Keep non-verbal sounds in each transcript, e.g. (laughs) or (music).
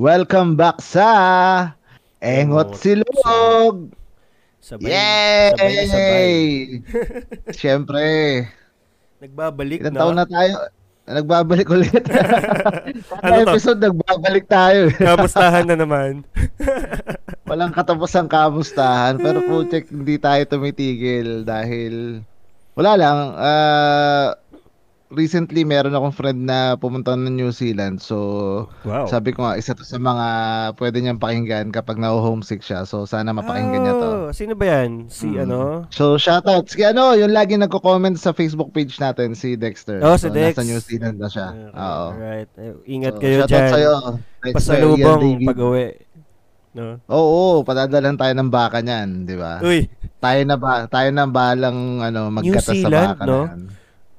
Welcome back sa Engot Silog! Sabay, Yay! sabay na sabay. (laughs) Siyempre, Nagbabalik ilang na. taon na tayo. Nagbabalik ulit. (laughs) Ano to? episode, nagbabalik tayo. (laughs) Kamustahan na naman. Walang katapos ang kamustahan. Pero putik, hindi tayo tumitigil dahil wala lang. ah, recently, meron akong friend na pumunta ng New Zealand. So, Wow. sabi ko nga, isa to sa mga pwede niyang pakinggan kapag na-homesick siya. So, sana mapakinggan niya to. Oh, Sino ba yan? Si Mm. ano? So, shoutout. Si ano, yung lagi nagko-comment sa Facebook page natin, si Dexter. Oh, si so, Dex. Nasa New Zealand na siya. Oo. Alright. Eh, Ingat So, kayo shoutout dyan. sa'yo. Dexter, Pasalubong pag-uwi. No? Oo, padadalan tayo ng baka niyan, di ba? Uy. Tayo na ba, tayo na balang ano, magkatas sa baka no? na yan.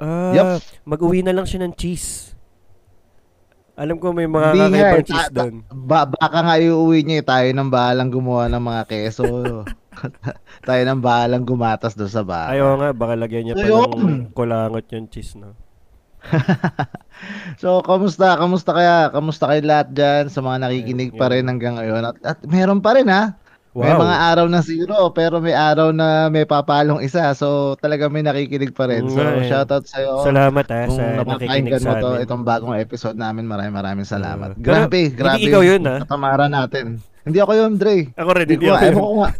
Ah, Yup. mag-uwi na lang siya ng cheese. Alam ko may mga Hindi nga, kakaibang eh, cheese doon. Ba, baka nga iuwi niya, eh, tayo nang bahalang gumawa ng mga keso. (laughs) tayo nang bahalang gumatas doon sa baka. Ayaw nga, baka lagyan niya pa Ayun. ng kulangot yung cheese, no? (laughs) So, kamusta? Kamusta kaya? Kamusta kayo lahat dyan sa mga nakikinig pa rin hanggang ngayon? At, at meron pa rin ha? May Wow. mga araw na zero, pero may araw na may papalong isa. So, talaga may nakikinig pa rin. So, eh. shoutout sa'yo. Salamat ha Kung sa nakikinig sa to, amin. itong bagong episode namin, maraming maraming salamat. Uh, grabe, pero, grabe. hindi ikaw yun, ha? Katamara natin. Hindi ako yun, Dre. Ako rin, Hindi hindi ko, ako ko nga.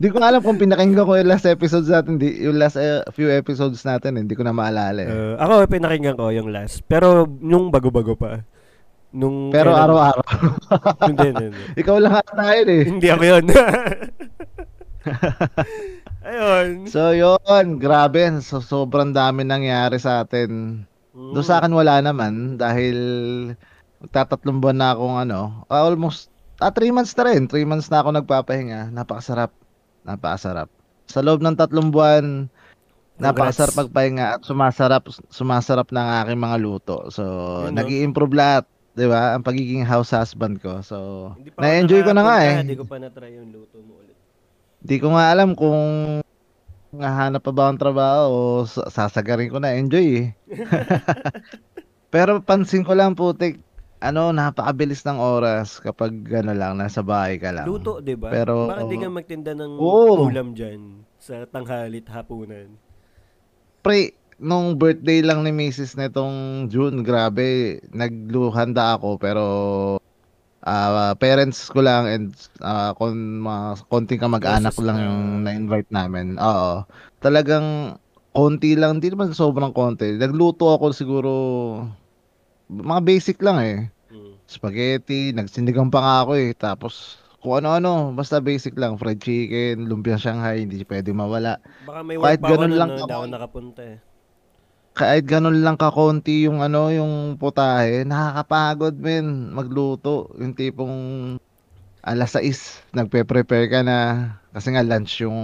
Hindi ko alam kung pinakinggan ko yung last episodes natin, di, yung last eh, few episodes natin, hindi ko na maalala eh. Uh, ako, pinakinggan ko yung last. Pero, nung bago-bago pa. Nung Pero kailan- araw-araw. (laughs) hindi, hindi, hindi. Ikaw lang ata yun eh. hindi ako yun. (laughs) Ayun. So yun, grabe. So, sobrang dami nangyari sa atin. Doon sa akin wala naman dahil magtatatlong buwan na akong ano, ah, almost, ah, 3 months na rin. 3 months na ako nagpapahinga. Napakasarap. Napakasarap. Sa loob ng tatlong buwan, napakasarap magpahinga at sumasarap, sumasarap ng aking mga luto. So, Yun, no? nag improve lahat. 'Di ba? Ang pagiging house husband ko. So, Hindi na-enjoy ko na nga eh. Hindi ko pa na-try yung luto mo ulit. Di ko nga alam kung hahanap pa ba akong trabaho o sa- sasagarin ko na enjoy eh. (laughs) Pero pansin ko lang putik, ano, napakabilis ng oras kapag ano lang, nasa bahay ka lang. Luto, di ba? Pero- Bakit di ka magtinda ng Oo. ulam dyan sa tanghalit hapunan? Pre, nung birthday lang ni Mrs. nitong June, grabe, nagluhanda ako pero ah, parents ko lang and ah, kon mga konting kamag-anak lang na. yung na-invite namin. Oo. Talagang konti lang, hindi naman sobrang konti. Nagluto ako siguro mga basic lang eh. Mm. Spaghetti, nagsinigang pa nga ako eh. Tapos kung ano-ano, basta basic lang. Fried chicken, lumpia Shanghai, hindi pwede mawala. Baka may Kahit work pa ako lang. Hindi ako nakapunta eh. Kahit ganun lang kakonti yung ano, yung putahe, nakakapagod men magluto. Yung tipong alas 6, nagpe-prepare ka na kasi nga lunch yung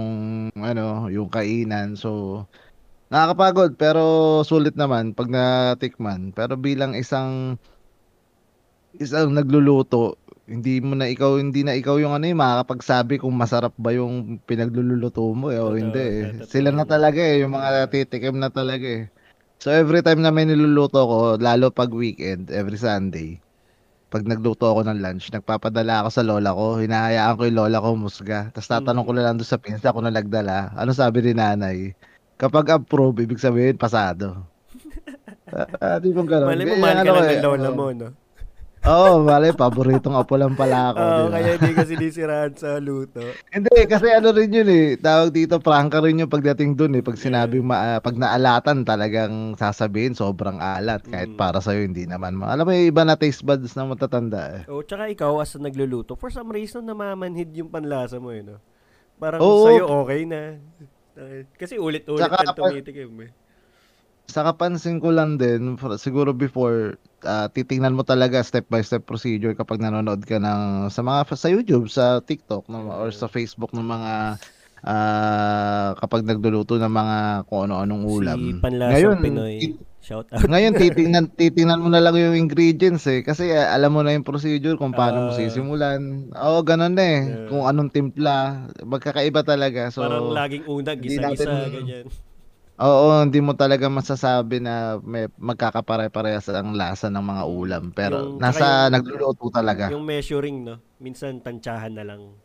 ano, yung kainan. So nakakapagod pero sulit naman pag natikman. Pero bilang isang isang nagluluto, hindi mo na ikaw hindi na ikaw yung ano yung makakapagsabi kung masarap ba yung pinagluluto mo eh, o hindi eh. Sila na talaga eh, yung mga titikim na talaga eh. So every time na may niluluto ko, lalo pag weekend, every Sunday, pag nagluto ako ng lunch, nagpapadala ako sa lola ko, hinahayaan ko yung lola ko musga. Tapos tatanong ko na lang doon sa pinsa kung nagdala. Ano sabi ni nanay? Kapag approve, ibig sabihin pasado. (laughs) Ah, di bang ganun? Mali mo, mahal ka ano lang ng lola mo, no? Oo, mali, paboritong apo lang pala ako. Oo, ba? kaya hindi ka sinisiraan sa luto. Hindi, kasi ano rin yun eh. Tawag dito, prangka rin yung pagdating dun eh. Pag sinabi, ma- ah, pag naalatan, talagang sasabihin, sobrang alat. Kahit Mm. para sa'yo, hindi naman. ma- Alam mo, yung iba na taste buds na matatanda eh. Oh, tsaka ikaw as na nagluluto, for some reason namamanhid yung panlasa mo, eh, no? Parang Oo. sa'yo okay na. Kasi ulit-ulit Tsaka kang pa- tumitikim, eh. Sa kapansin ko lang din, siguro before, ah, titingnan mo talaga step by step procedure kapag nanonood ka ng sa mga sa YouTube, sa TikTok no, or sa Facebook ng mga ah, kapag nagluluto ng mga kung ano-anong ulam. Si Panlasang Ngayon, Pinoy. Shout out. ngayon (laughs) titingnan titingnan mo na lang yung ingredients eh kasi ah, alam mo na yung procedure kung paano mo Ah. sisimulan. Oo, ganun na eh. Yeah. Kung anong timpla, magkakaiba talaga. So Parang laging una, gisa-gisa, ganyan. Oo, hindi mo talaga masasabi na may magkakapare-parehas ang lasa ng mga ulam. Pero Yung- nasa yung- nagluluto talaga. Yung measuring, no? Minsan, tansyahan na lang.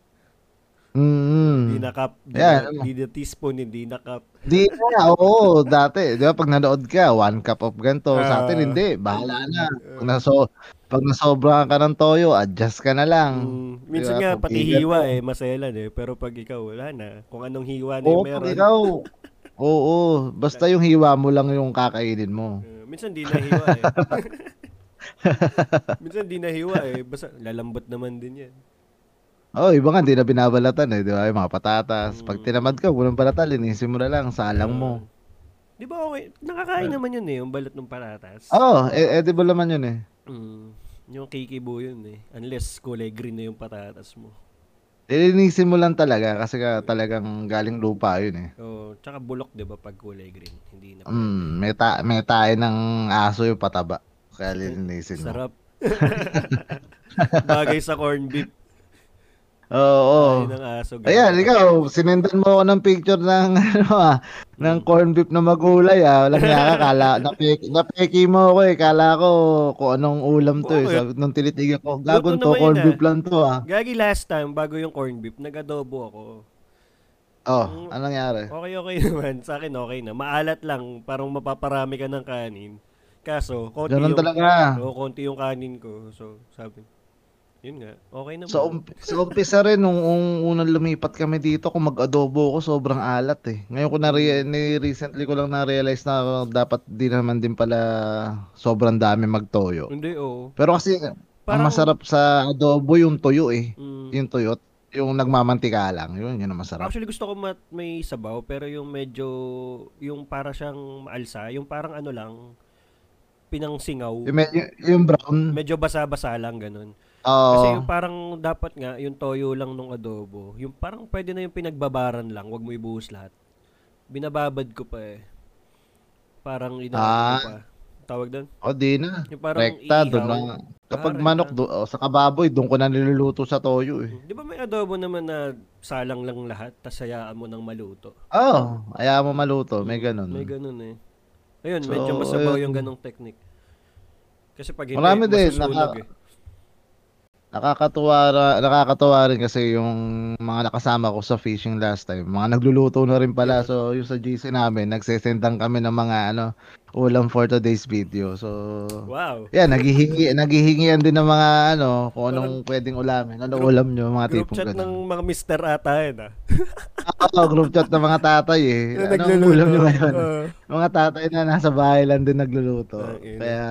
Mm. Hindi na cup, di Yan. na, di na teaspoon, hindi na cup. Di na, oo, dati, di ba, pag nanood ka, one cup of ganito, sa atin Ah. hindi, bahala na. Pag, naso, pag nasobra ka ng toyo, adjust ka na lang. Mm, minsan Diba, nga, pag pati hiwa eh, maselan eh. Pero pag ikaw, wala na. Kung anong hiwa na Oo, yung pag meron. ikaw, (laughs) oo, basta yung hiwa mo lang yung kakainin mo. Uh, minsan di na hiwa eh. (laughs) minsan di na hiwa eh. Basta lalambot naman din yan. Oo, oh, iba nga, hindi na binabalatan eh, di ba, yung mga patatas. Pag Mm. tinamad ka, walang balatan, linisin mo na lang, salang mo. Di ba okay? Nakakain naman yun eh, yung balat ng patatas. Oo, oh, edible naman yun eh. Mm, yung kikibo yun eh. Unless kulay green na yung patatas mo. Lilinisin mo lang talaga kasi ka talagang galing lupa yun eh. Oh, tsaka bulok 'di ba pag kulay green, hindi na. Mm, may, ta- may tayo ng aso yung pataba. Kaya lilinisin mo. Sarap. (laughs) Bagay sa corn beef. Oo. Tayo ng aso. ganun. Ayan, ikaw, sinendan mo ako ng picture ng (laughs) ano ah, ng corn beef na magulay ah. Walang niya ka, kala, (laughs) napeki, napeki mo ako eh. Kala ko kung anong ulam to eh. Oo, Sabi, nung tinitigan ko, gagon Luto to, corn beef lang to ah. Gagi last time bago yung corn beef, nag-adobo ako. Oh, Mm. anong nangyari? Okay, okay (laughs) naman. Sa akin okay na. Maalat lang, parang mapaparami ka ng kanin. Kaso, konti Ganun yung, talaga. Oo, konti yung kanin ko. So, sabi, yun nga, okay naman. Sa, um, sa umpisa rin, nung, nung unang lumipat kami dito, kung mag-adobo ko, sobrang alat eh. Ngayon ko na, ni recently ko lang na-realize na dapat di naman din pala sobrang dami magtoyo. Hindi, oo. Pero kasi, ang Parang- masarap sa adobo yung toyo eh. Mm. Yung toyo, yung nagmamantika lang. Yun, yun ang masarap. Actually, gusto ko mat may sabaw, pero yung medyo, yung para siyang maalsa, yung parang ano lang, pinangsingaw. Yung, med- yung, yung brown, Medyo basa-basa lang, ganun. Oo. Kasi yung parang dapat nga, yung toyo lang nung adobo, yung parang pwede na yung pinagbabaran lang, wag mo ibuhos lahat. Binababad ko pa eh. Parang inaano Ah. pa. Tawag doon? O, di na. Yung parang Rekta, doon lang. Kapag Ah, manok, do, oh, sa kababoy, doon ko na niluluto sa toyo eh. Di ba may adobo naman na salang lang lahat, tas hayaan mo nang maluto? Oo, oh, ayaw mo maluto, may ganun. May ganun eh. Ayun, So, medyo masabaw ayun. yung ganong technique. Kasi pag hindi, Marami din, naka- eh. Nakakatuwa, ra- nakakatuwa rin kasi yung mga nakasama ko sa fishing last time, mga nagluluto na rin pala. So, yung sa GC namin, nagsesendan kami ng mga ano, ulam for today's video. So, Wow. yeah, naghihingi, naghihingian din ng mga ano, kung anong pwedeng ulamin. Ano ulam nyo, mga Group tipong chat ng ganun. mga mister ata yun ah. (laughs) Oo, group chat ng mga tatay eh. Na Anong ulam nyo ngayon? Oo. mga tatay na nasa bahay lang din nagluluto. Ina. Kaya,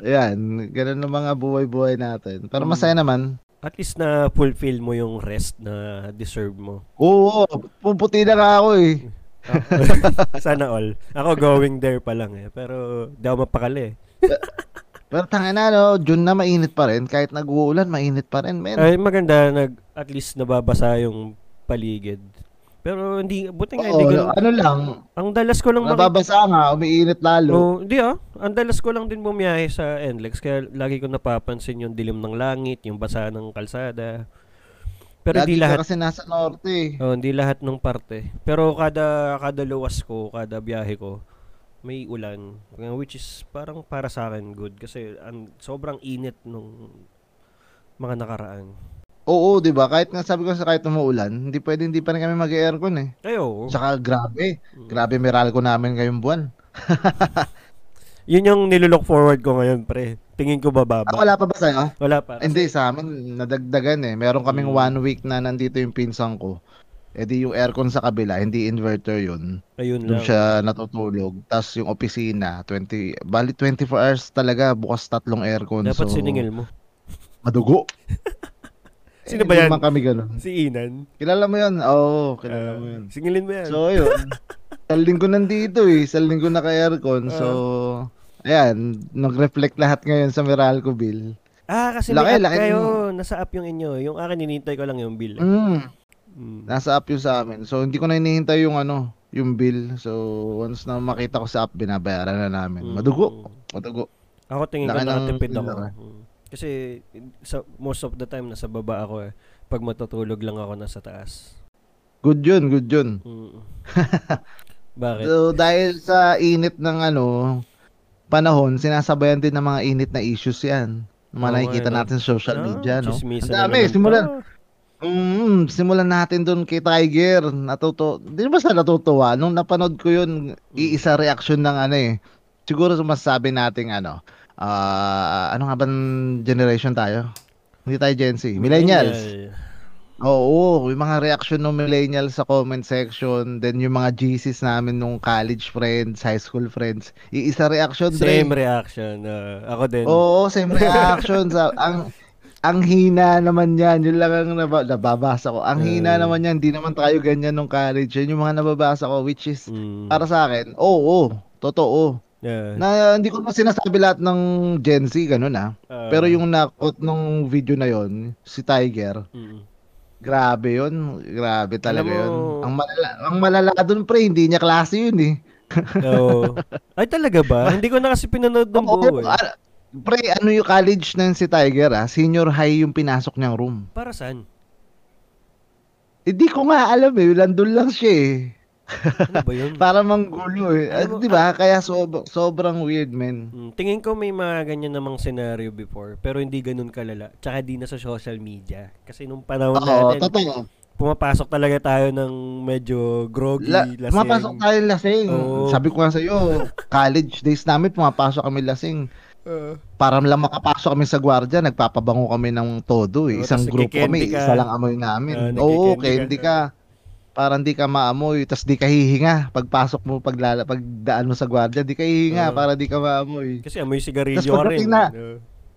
yan, ganun ang mga buhay-buhay natin. Pero masaya Hmm. naman. At least na fulfill mo yung rest na deserve mo. Oo, puputi na nga ako eh. (laughs) Sana all. Ako going there pa lang eh. Pero ako mapakali eh. (laughs) Pero tangina no, June na mainit pa rin. Kahit nag-uulan, mainit pa rin, men. Ay maganda nag at least nababasa yung paligid. Pero hindi buti nga Oo, hindi ganun. ano lang, Ang dalas ko lang makita. nababasa nga, umiinit lalo. Oh, hindi ah. Ang dalas ko lang din bumiyahe sa NLEX kaya lagi ko napapansin yung dilim ng langit, yung basa ng kalsada. Pero Lagi di ka lahat kasi nasa norte eh. Oh, hindi lahat ng parte. Pero kada kada luwas ko, kada biyahe ko, may ulan. Which is parang para sa akin good kasi ang sobrang init nung mga nakaraan. Oo, di ba? Kahit nga sabi ko sa kahit umuulan, hindi pwede hindi pa rin kami mag-aircon eh. Ayo. Tsaka grabe, Mm. grabe Meralco namin ngayong buwan. (laughs) Yun yung nilulook forward ko ngayon, pre. Tingin ko bababa. Ah, wala pa ba sa'yo? Wala pa. Hindi, sa amin, nadagdagan eh. Meron kaming Mm. one week na nandito yung pinsan ko. E di yung aircon sa kabila, hindi inverter yun. Ayun Doon lang. siya natutulog. Tapos yung opisina, 20, bali 24 hours talaga, bukas tatlong aircon. Dapat so, siningil mo. Madugo. (laughs) Sino Eh, ba yan? kami ganun. Si Inan. Kilala mo yun? Oo, kilala Ah, mo yun. Singilin mo yan. So, yun. (laughs) Isang linggo nandito eh. Isang linggo naka-aircon. So, ayan. Nag-reflect lahat ngayon sa Meralco bill. ah, kasi laki, may app laki kayo. ng- Nasa app yung inyo. Yung akin, ninintay ko lang yung bill. Mm. Mm. Nasa app yun sa amin. So, hindi ko na hinihintay yung ano, yung bill. So, once na makita ko sa app, binabayaran na namin. Mm. Madugo. Madugo. Ako tingin ko Laki ng nakatipid ako. na. Mm. Kasi sa most of the time nasa baba ako eh. Pag matutulog lang ako nasa taas. Good yun, good yun. Mm. (laughs) Bakit? So, dahil sa init ng ano, panahon, sinasabayan din ng mga init na issues yan. Mga Oo, nakikita ano. natin sa social media, no? Chismisan Ang dami, simulan. to. Mm, simulan natin doon kay Tiger. Natuto, di ba sa natutuwa? Nung napanood ko yun, iisa reaction ng ano eh. Siguro masasabi nating ano, ah ano nga ba generation tayo? Hindi tayo Gen Z. Millennials. Millennial. Oo, yung mga reaction ng millennials sa comment section, then yung mga GCs namin nung college friends, high school friends, iisa reaction, Dre. Same reaction. ah, ako din. Oo, same reaction. sa, ang ang hina naman yan. Yun lang ang naba, nababasa ko. Ang hina Mm. naman yan. Hindi naman tayo ganyan nung college. Yun yung mga nababasa ko, which is, Mm. para sa akin, oo, oo, totoo. Yeah. Na, hindi ko naman sinasabi lahat ng Gen Z, ganun ah. Ah, Pero yung nakot nung video na yon si Tiger, mm. Grabe yun. Grabe talaga yun. Ang malala, ang malala dun, pre, hindi niya klase yun eh. (laughs) Oo. Ay, talaga ba? (laughs) Hindi ko na kasi pinanood ng buo eh. ah, pre, ano yung college na yun si Tiger ah? Senior high yung pinasok niyang room. Para saan? Hindi ko nga alam eh. Nandun lang siya eh. Ano ba yun? (laughs) Para manggulo eh. Ah, mo, di ba? Kaya sob- sobrang weird, man. Mm, tingin ko may mga ganyan namang scenario before, pero hindi ganun kalala. Tsaka di na sa social media. Kasi nung panahon Oo, natin, totoo. pumapasok talaga tayo ng medyo groggy, La- lasing. pumapasok tayo lasing. Oo. Sabi ko nga sa iyo, (laughs) college days namin pumapasok kami lasing. Uh, Para lang makapasok kami sa gwardiya, nagpapabango kami ng todo eh. Oo, Isang tas group nagkikendy kami, ka. isa lang amoy namin. Ah, Oo, nagkikendy candy ka. Para hindi ka maamoy, tas di ka hihinga. Pagpasok mo, paglala, pagdaan mo sa gwardiya, di ka hihinga Oo. para di ka maamoy. kasi amoy sigarilyo ka rin. pagdating na-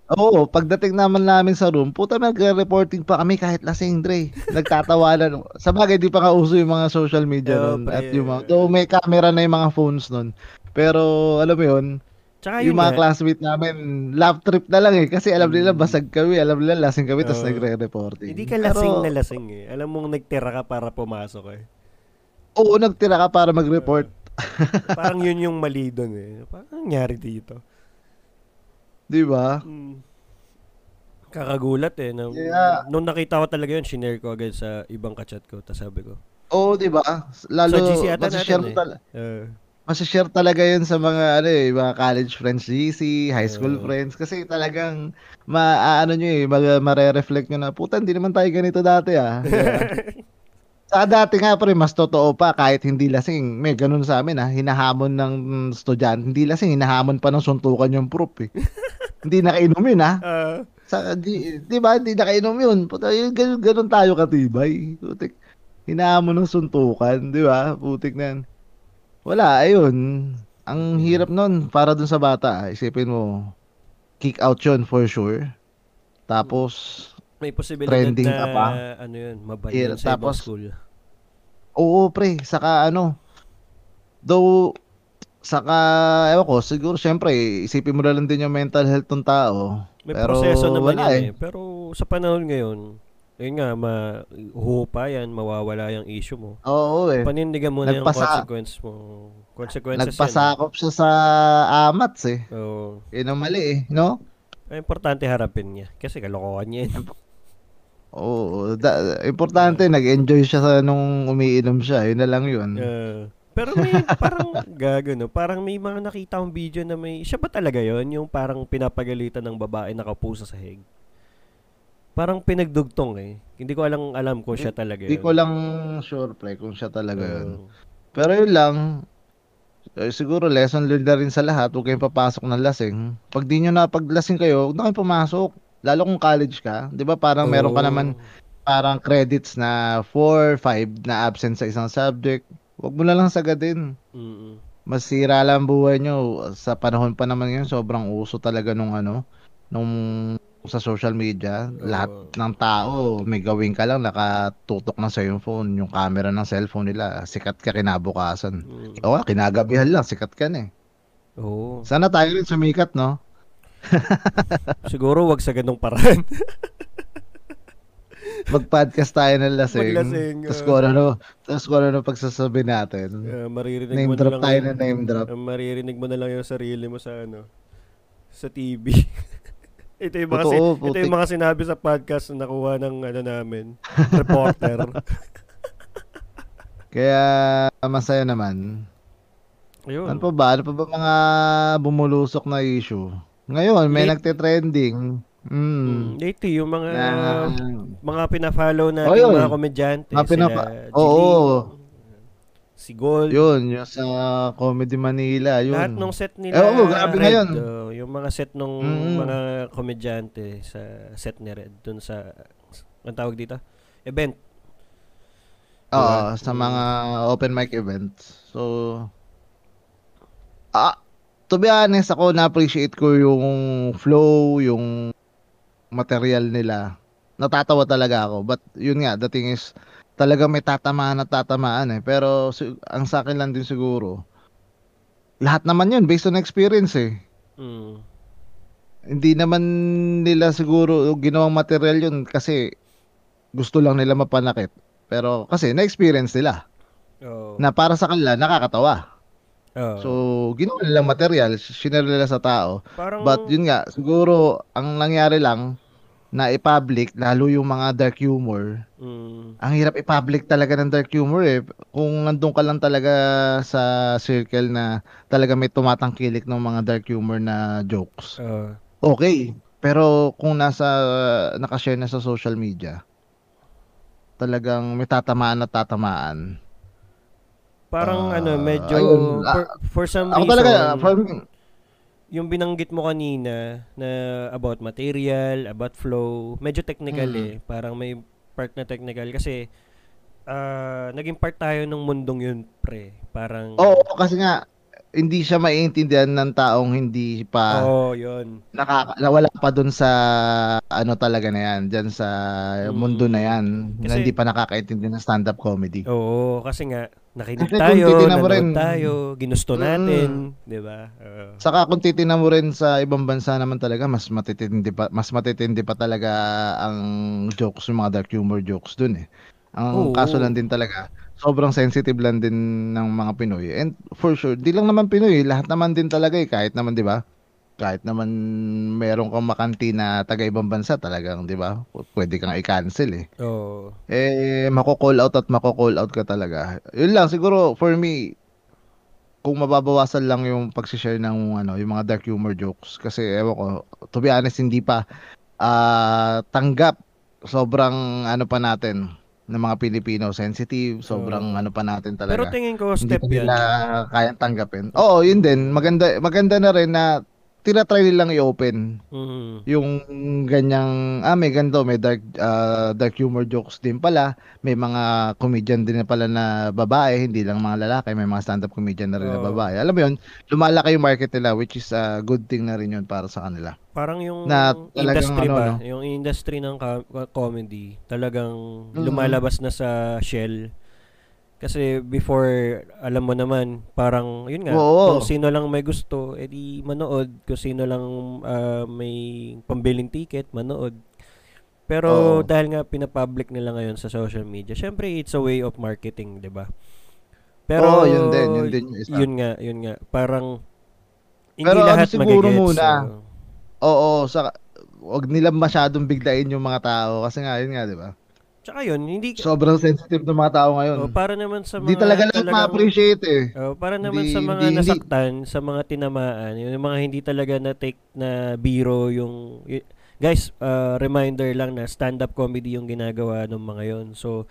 Uh, Oo, pagdating naman namin sa room, puta nagre-reporting pa kami kahit lasing, Dre. Nagtatawanan. (laughs) sa bagay, di pa nga uso yung mga social media Oo, nun. At yung mga, though may camera na yung mga phones nun. Pero, alam mo yun, tsaka yun yung mga classmate namin, love trip na lang eh. Kasi alam nila, Mm. basag kami, alam nila, lasing kami, tapos Oo. nagre-reporting. hindi ka lasing Pero, na lasing eh. Alam mong nagtira ka para pumasok eh. Oo, nagtira ka para mag-report. Parang yun yung mali doon eh. Parang nangyari dito. Di ba? Mm. Kakagulat eh. Nung, Yeah. nung nakita ko talaga yun, shinare ko agad sa ibang kachat ko. Tapos sabi ko, Oo, di ba? Lalo, Sa GC ata natin eh. tal- uh, masashare talaga yun sa mga, ano eh, mga college friends GC, high school Oo. friends. Kasi talagang, maaano nyo eh, mag, mare-reflect nyo na, puta, hindi naman tayo ganito dati ah. Ba? (laughs) Sa dati nga pre, mas totoo pa kahit hindi lasing. May ganun sa amin ah, hinahamon ng estudyante. Hindi lasing, hinahamon pa ng suntukan yung proof eh. (laughs) hindi nakainom yun ah. uh, Sa, di, di ba, hindi nakainom yun. Puta, yun, ganun, ganun tayo katibay. Putik, hinahamon ng suntukan, di ba? Putik na yan. Wala, ayun. Ang hirap nun, para dun sa bata, ah. isipin mo, kick out yun for sure. Tapos, may posibilidad Trending na ka pa. ano yun, maban Yeah, yun sa ibang tapos- school. Oo, pre. Saka ano, though, saka, ewan ko, siguro, syempre, isipin mo na lang din yung mental health ng tao. May Pero proseso naman wala yan eh. Pero sa panahon ngayon, yun nga, ma hupa yan, mawawala yung issue mo. Oo, eh. Panindigan mo na yung Nagpasa- consequence mo. Consequences Nagpasakop siya sa amats eh. yan. Oo. Yun ang mali eh, no? Ay, importante harapin niya. Kasi kalokohan niya yun. (laughs) Oo, da- importante, nag-enjoy siya sa nung umiinom siya. Yun na lang yun. Uh, pero may (laughs) parang gago no, parang may mga nakita akong video na may siya ba talaga 'yon, yung parang pinapagalitan ng babae nakaupo sa sahig. Parang pinagdugtong eh. Hindi ko alam alam kung siya talaga Hindi yun. ko lang sure, pre, kung siya talaga yun. Oo. Pero yun lang, eh, siguro lesson learned na rin sa lahat, huwag kayong papasok ng lasing. Pag di nyo na paglasing kayo, huwag na kayong pumasok. Lalo kung college ka, di ba parang meron ka naman parang credits na 4, 5 na absent sa isang subject. Huwag mo na lang sagadin. Mm-mm. masira lang ang buhay nyo. Sa panahon pa naman yun, sobrang uso talaga nung ano, nung sa social media. Lahat Oo. ng tao, may gawin ka lang, nakatutok na sa yung phone, yung camera ng cellphone nila. Sikat ka kinabukasan. Mm. Oo, kinagabihan lang, sikat ka na eh. Oo. Sana tayo rin sumikat, no? (laughs) Siguro wag sa ganung paraan. (laughs) Mag-podcast tayo ng lasing. Maglasing, Tapos kung ano, tapos kung ano pagsasabi natin. Uh, maririnig Name mo na drop lang tayo na name drop. uh, maririnig mo na lang yung sarili mo sa ano sa TV. (laughs) ito yung mga, Totoo, si- ito yung mga sinabi sa podcast na nakuha ng ano namin, (laughs) reporter. (laughs) Kaya masaya naman. Ayun. Ano pa ba? Ano pa ba mga bumulusok na issue? Ngayon, may Late- nagte-trending. Mm, Mm. lately, yung mga Na, mga pina-follow natin Oh, yun. mga komedyante, Mga pinapa- sila Oo. Si Gold, yun, yung sa Comedy Manila, yun. lahat ng set nila Eh, oo, grabe Red, ngayon. oh, yung mga set nung Mm. mga komedyante sa set ni Red dun sa ang tawag dito? Event. Oo, Diba? sa mga open mic events. So, ah, to be honest, ako na-appreciate ko yung flow, yung material nila. Natatawa talaga ako. But, yun nga, the thing is, talaga may tatamaan at tatamaan eh. Pero, ang sa akin lang din siguro, lahat naman yun, based on experience eh. Mm. Hindi naman nila siguro ginawang material yun kasi gusto lang nila mapanakit. Pero kasi na-experience nila Oh. na para sa kanila nakakatawa. Oh. So, ginawa nilang material, sinare nila sa tao. parang But yun nga, siguro ang nangyari lang na i-public, lalo yung mga dark humor, mm, ang hirap i-public talaga ng dark humor eh. Kung nandun ka lang talaga sa circle na talaga may tumatangkilik ng mga dark humor na jokes, oh. okay. Pero kung nasa, nakashare na sa social media, talagang may tatamaan at tatamaan. parang Ah, ano, medyo ayun, for, for some Ako reason talaga, for yung binanggit mo kanina na about material, about flow, medyo technical Mm. eh. Parang may part na technical kasi ah, naging part tayo ng mundong yun, pre. Parang Oo, kasi nga hindi siya maiintindihan ng taong hindi pa Oo, yun. nakaka nawala pa dun sa ano talaga na yan, diyan sa Mm. mundo na yan, na Kasi- hindi pa nakakaintindi ng stand-up comedy. Oo, kasi nga nakinig tayo, rin- tayo, ginusto Mm. natin, 'di ba? Oo. Saka kung titingnan mo rin sa ibang bansa naman talaga, mas matitindi pa mas matitindi pa talaga ang jokes, yung mga dark humor jokes dun eh. Ang Oo. kaso lang din talaga, sobrang sensitive lang din ng mga Pinoy. And for sure, di lang naman Pinoy, lahat naman din talaga eh, kahit naman 'di ba? Kahit naman meron kang makanti na taga ibang bansa talagang, 'di ba? Pwede kang i-cancel eh. Oo. Eh mako-call out at mako-call out ka talaga. Yun lang siguro for me kung mababawasan lang yung pag-share ng ano, yung mga dark humor jokes kasi ewan ko, to be honest hindi pa ah, tanggap sobrang ano pa natin ng mga Pilipino sensitive, sobrang Oo. ano pa natin Pero talaga. tingin ko Hindi step pa 'yan. nila kayang tanggapin. Oo, yun din. Maganda maganda na rin na tinatry nilang i-open Mhm. yung ganyang ah may ganito may dark ah, dark humor jokes din pala may mga comedian din na pala na babae hindi lang mga lalaki may mga stand up comedian na rin na Oo. babae alam mo yun lumalaki yung market nila which is a good thing na rin yun para sa kanila Parang yung Na talagang industry ano, ba, no? yung industry ng co- comedy, talagang Mhm. lumalabas na sa shell. Kasi before, alam mo naman, parang, yun nga, Oo. kung sino lang may gusto, edi manood. Kung sino lang ah, may pambiling ticket, manood. Pero Oo. dahil nga pinapublic nila ngayon sa social media, syempre it's a way of marketing, 'di ba? Pero Oo, yun din, yun din yung isa. yun nga, yun nga. Parang hindi Pero ano lahat siguro magigets. muna, so- oo sa wag nila masyadong biglain yung mga tao kasi nga yun nga di ba Tsaka yun, hindi sobrang sensitive ng mga tao ngayon oh, para naman sa mga hindi talaga lahat talagang- ma-appreciate eh oh, para naman Hindi- sa mga hindi- hindi- nasaktan, sa mga tinamaan, yung mga hindi talaga na take na biro yung y- guys, uh, reminder lang na stand-up comedy yung ginagawa ng mga yon. So,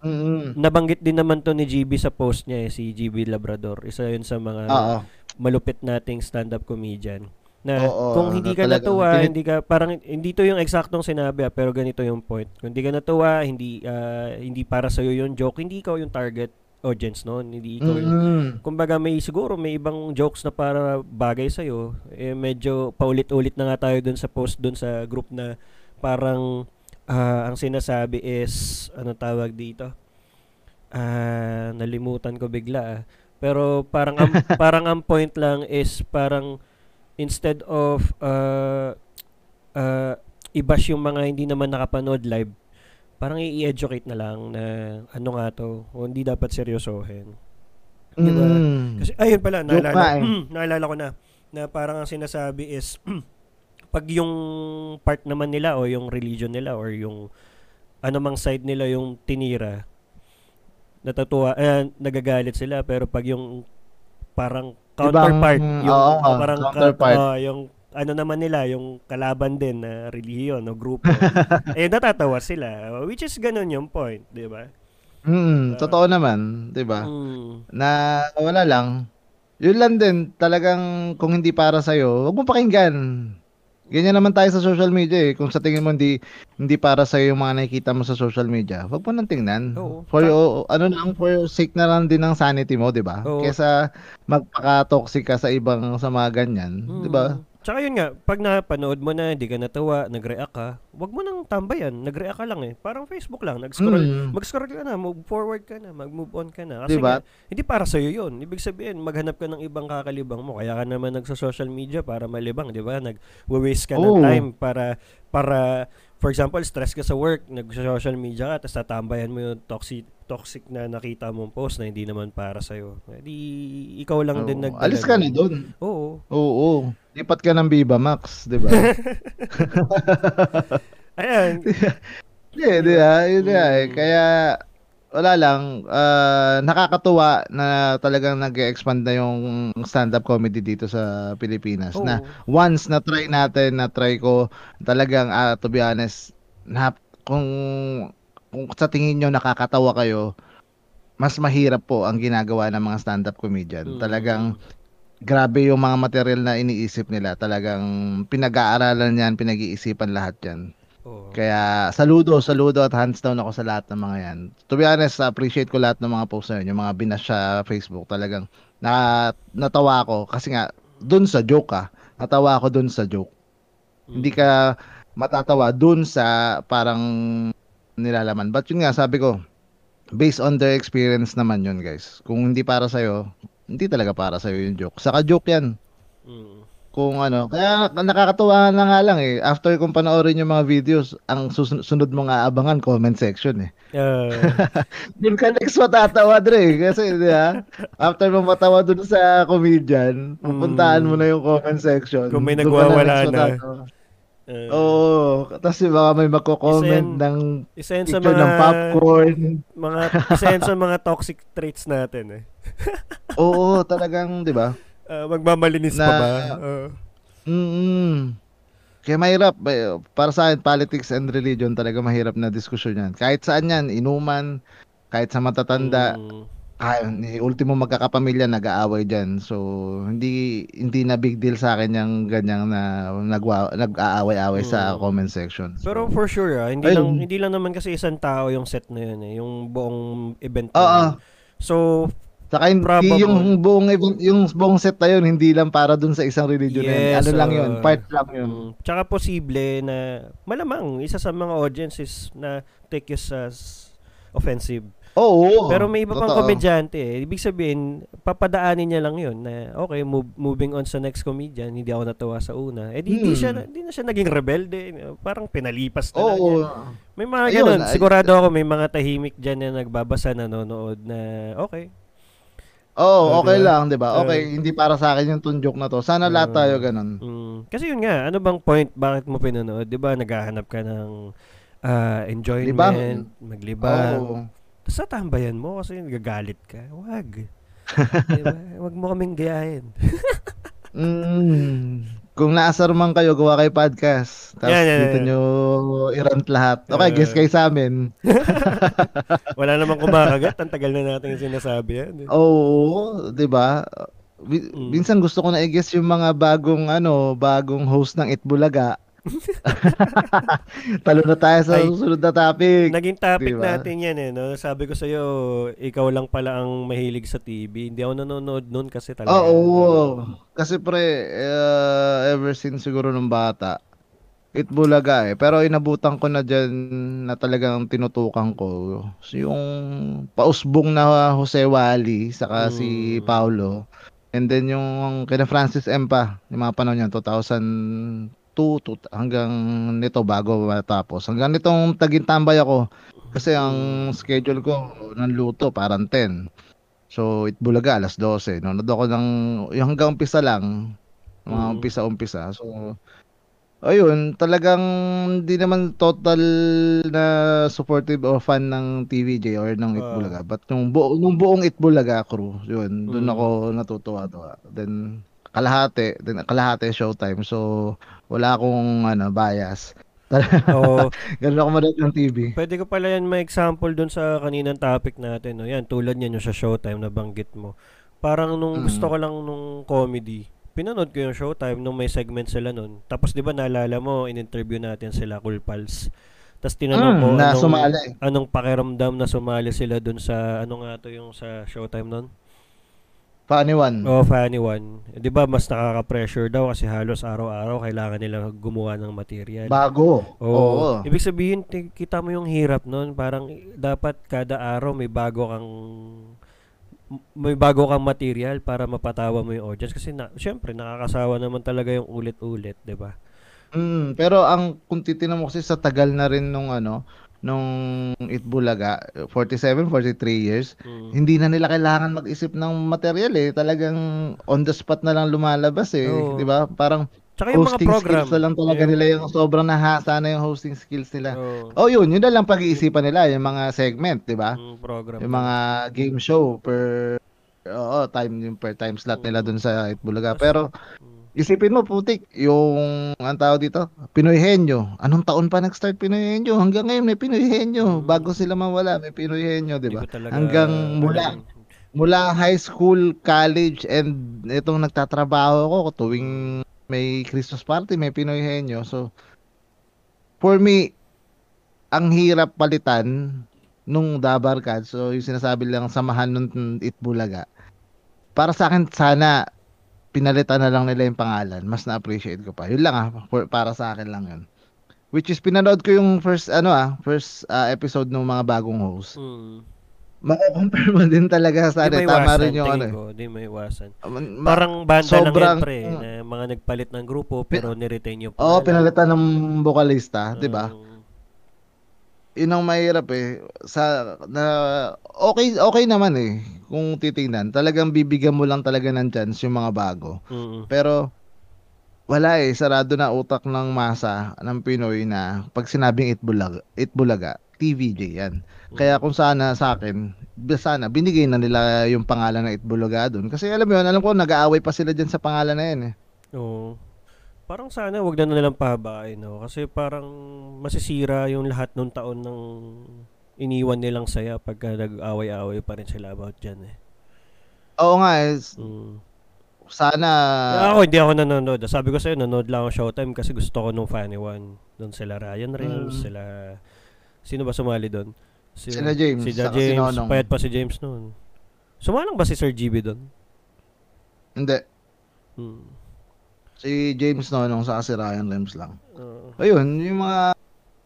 mm nabanggit din naman to ni GB sa post niya eh, si GB Labrador. Isa yun sa mga oo malupit nating stand-up comedian. Na Oo, kung hindi ka talagang natuwa, pinit- hindi ka parang hindi to yung eksaktong sinabi ah, pero ganito yung point. Kung hindi ka natuwa, hindi ah, hindi para sa yung joke, hindi ikaw yung target audience noon, hindi ikaw yung Mm. kumbaga may siguro may ibang jokes na para bagay sa eh medyo paulit-ulit na nga tayo dun sa post dun sa group na parang ah, ang sinasabi is ano tawag dito ah nalimutan ko bigla ah. pero parang ang, (laughs) parang ang point lang is parang instead of uh, uh, i-bash yung mga hindi naman nakapanood live parang i-educate na lang na ano nga to o hindi dapat seryosohin Di ba? Mm. kasi ayun pala naalala, eh. (clears throat) naalala ko na na parang ang sinasabi is (clears throat) pag yung part naman nila o yung religion nila or yung anumang side nila yung tinira natatuwa eh, nagagalit sila pero pag yung parang counterpart Ibang- yung oo, parang ka- counterpart. oo, yung ano naman nila yung kalaban din na relihiyon o grupo (laughs) eh natatawa sila which is ganun yung point di ba Mm, totoo naman, 'di ba? Mm. Na wala lang. Yun lang din, talagang kung hindi para sa wag mo pakinggan. Ganyan naman tayo sa social media eh. Kung sa tingin mo hindi hindi para sa yung mga nakikita mo sa social media, wag mo nang tingnan. Oo. For your, ano lang, for your sake na lang din ng sanity mo, 'di ba? Kaysa magpaka-toxic ka sa ibang sa mga ganyan, 'di ba? Tsaka yun nga, pag napanood mo na, hindi ka natawa, nag-react ka, wag mo nang tambayan, nag-react ka lang eh. Parang Facebook lang, nag-scroll, Mm. mag-scroll ka na, move forward ka na, mag-move on ka na. Kasi Diba? nga, hindi para sa'yo yun. Ibig sabihin, maghanap ka ng ibang kakalibang mo. Kaya ka naman nagsa-social media para malibang, di ba? Nag-waste ka ng Oo. time para, para, for example, stress ka sa work, nag-social media ka, tapos tatambayan mo yung toxic, toxic na nakita mong post na hindi naman para sa'yo. Di, ikaw lang din Oo. nagdala Alis ka na doon. Oo. Oo. Lipat ka ng Viva Max, 'di ba? (laughs) Ayan. (laughs) Hindi, di ba? Yun eh. Mm. Kaya, wala lang. ah, nakakatuwa na talagang nag-expand na yung stand-up comedy dito sa Pilipinas. Oo. Na once na try natin, na try ko, talagang, ah, to be honest, na, kung, kung sa tingin nyo nakakatawa kayo, mas mahirap po ang ginagawa ng mga stand-up comedian. Mm. Talagang, grabe yung mga material na iniisip nila. Talagang pinag-aaralan yan, pinag-iisipan lahat yan. Oo. Kaya saludo, saludo at hands down ako sa lahat ng mga yan. To be honest, appreciate ko lahat ng mga posts na yun, yung mga binas sa Facebook. Talagang na, natawa ako kasi nga dun sa joke ah. Natawa ako dun sa joke. Mm. Hindi ka matatawa dun sa parang nilalaman. But yun nga, sabi ko, based on their experience naman yun guys. Kung hindi para sa'yo, hindi talaga para sa'yo yung joke. Saka joke yan Mm. kung ano. Kaya nakakatuwa na nga lang eh. After kong panoorin yung mga videos, ang susun- sunod mong aabangan, comment section eh. Ah, (laughs) Doon ka next matatawa dre. Kasi, di ba? After mo matawa dun sa comedian, pupuntahan mo na yung comment section. Kung may nagwawala next na. Ah, Oo. Tapos yung mga may yan- ng yan sa picture mga ng popcorn. mga yan sa mga toxic traits natin eh. (laughs) Oo, talagang, di ba? Ah, magmamalinis pa Na- ba? Ah. Mm. Kaya mahirap. Para sa akin, politics and religion talaga mahirap na diskusyon yan. Kahit saan yan, inuman, kahit sa matatanda, Mm. Ah, ni ultimo magkakapamilya nag-aaway diyan. So hindi hindi na big deal sa akin yung ganyang na nagwa, nag-aaway-away sa Mm. comment section. So, Pero for sure, ah, hindi Ayun. lang hindi lang naman kasi isang tao yung set na yun eh, yung buong event na Oo. yun. So, saka hindi Probable. yung buong event- yung buong set na yun hindi lang para dun sa isang religion na yun. Yes, Ano lang oo. yun, part lang yun. mm, tsaka posible na malamang isa sa mga audiences na take you as offensive. Oo. Pero may iba pang totoo. komedyante eh. Ibig sabihin, papadaanin niya lang yun na okay, move, moving on sa next comedian, hindi ako natawa sa una. Eh di, di Hmm. siya, na- di na siya naging rebelde. Parang pinalipas na lang Oo. yan. May mga Ayun, ganun. ay- Sigurado ako may mga tahimik dyan na nagbabasa, nanonood na okay. Oo, Oh, okay diba? lang, 'di ba? Okay, hindi para sa akin yung tunjok na to. Sana lahat Oo. tayo ganun. Mm. Kasi yun nga, ano bang point bakit mo pinanood? 'Di ba naghahanap ka ng ah, enjoyment, Libang. maglibang. Oo. Tapos tatambayan mo kasi nagagalit ka. Wag. (laughs) diba? Wag mo kaming gayahin. (laughs) Mm. Kung naasar man kayo, gawa kayo podcast. Tapos Yan, yan, dito yan. nyo i-rant lahat. Okay, Uh, guess kayo sa amin. (laughs) Wala namang kumakagat. Ang tagal na natin yung sinasabi yan. eh. Oo, 'di ba? Bi- Mm. Minsan gusto ko na i-guess yung mga bagong ano, bagong host ng Itbulaga. (laughs) Talo na tayo sa Ay, susunod na topic. Naging topic diba? natin yan eh. No? Sabi ko sa'yo, ikaw lang pala ang mahilig sa TV. Hindi ako nanonood noon kasi talaga. Oo. Oh, oh. Kasi pre, uh, ever since siguro nung bata, Itbulaga eh. Pero inabutan ko na dyan na talagang tinutukan ko. So, yung pausbong na Jose Wally, saka mm. si hmm. Paolo. And then yung kina Francis M pa, yung mga panahon yun, 2010 2 to hanggang nito bago matapos. Hanggang nitong tagintambay ako kasi ang schedule ko ng luto parang 10. So Itbulaga alas 12 no. Nado ako ng hanggang umpisa lang. Mga mm. umpisa umpisa. So ayun, talagang hindi naman total na supportive o fan ng TVJ or ng Itbulaga. Ah. But nung buong nung buong Itbulaga crew, yun, doon mm. ako natutuwa to. Then kalahati, then kalahati showtime. So, wala akong ano, bias. (laughs) Oo. Ganun ako manood ng TV. Pwede ko pala yan may example dun sa kaninang topic natin. No? Yan, tulad yan yung sa Showtime na banggit mo. Parang nung Mm. gusto ko lang nung comedy, pinanood ko yung Showtime nung may segment sila nun. Tapos di ba naalala mo, in-interview natin sila Cool Pals. Tapos tinanong ko Mm, na anong, sumali. anong pakiramdam na sumali sila dun sa, ano nga to yung sa Showtime nun? Funny one. Oh, funny one. Eh, Di ba mas nakaka-pressure daw kasi halos araw-araw kailangan nila gumawa ng material. Bago. Oo. Oo. Ibig sabihin, kita mo yung hirap nun. Parang dapat kada araw may bago kang may bago kang material para mapatawa mo yung audience kasi na, syempre nakakasawa naman talaga yung ulit-ulit, 'di ba? Mm, pero ang kung titingnan mo kasi sa tagal na rin nung ano, nung Itbulaga, 47, 43 years, Mm. hindi na nila kailangan mag-isip ng material eh. Talagang on the spot na lang lumalabas eh, Oo. 'di ba? Parang Tsaka yung mga hosting program. skills na lang talaga Yung- nila yung sobrang nahasa na yung hosting skills nila. Oo. Oh, yun, yun na lang pag-iisipan nila, yung mga segment, 'di ba? Mm, program. Yung mga game show per Oo, time yung per time slot nila dun sa Itbulaga. Pero. Isipin mo putik, yung ang tao dito, Pinoy Henyo. Anong taon pa nag-start Pinoy Henyo? Hanggang ngayon may Pinoy Henyo. Mm. Bago sila mawala, may Pinoy Henyo, 'di ba? ko talaga Hanggang mula mula high school, college and itong nagtatrabaho ako tuwing may Christmas party, may Pinoy Henyo. So for me, ang hirap palitan nung Dabarkad. So yung sinasabi lang samahan nung Itbulaga. Para sa akin sana pinalitan na lang nila yung pangalan. Mas na-appreciate ko pa. Yun lang ah, for- para sa akin lang yun. Which is pinanood ko yung first ano ah, first ah, episode ng mga bagong host. Mm. Mako-compare mo din talaga sa ano, tama rin yung ano. eh. ko. Di may iwasan. Ma- Parang banda lang sobrang- yan, pre. Na mga nagpalit ng grupo pero niretain yung Oo, pangalan. pinalitan ng vocalista, 'di ba? Mm. Yun ang mahirap eh. Sa na okay okay naman eh kung titingnan. Talagang bibigyan mo lang talaga ng chance yung mga bago. Mm. Pero wala eh, sarado na utak ng masa ng Pinoy na pag sinabing Itbulaga, Itbulaga, TVJ yan. Kaya kung sana sa akin, sana binigay na nila yung pangalan ng Itbulaga doon. Kasi alam mo yun, alam ko nag-aaway pa sila dyan sa pangalan na yan eh. Oo. Parang sana wag na nilang pahabain, no? Kasi parang masisira yung lahat nung taon ng iniwan nilang saya pagka nag-away-away pa rin sila about dyan, eh. Oo nga eh, Mm. sana ako, hindi ako nanonood. Sabi ko sa'yo, nanonood lang ako Showtime kasi gusto ko nung Funny One. Doon sila Ryan Reynolds, Mm. sila... Sino ba sumali doon? Si, Sila James, Si si James. Nonong. Payat pa si James noon. Sumalang ba si Sir GB doon? hindi. Hmm. Si James Nonong sa si Ryan Rems lang. Oo. Ayun, yung mga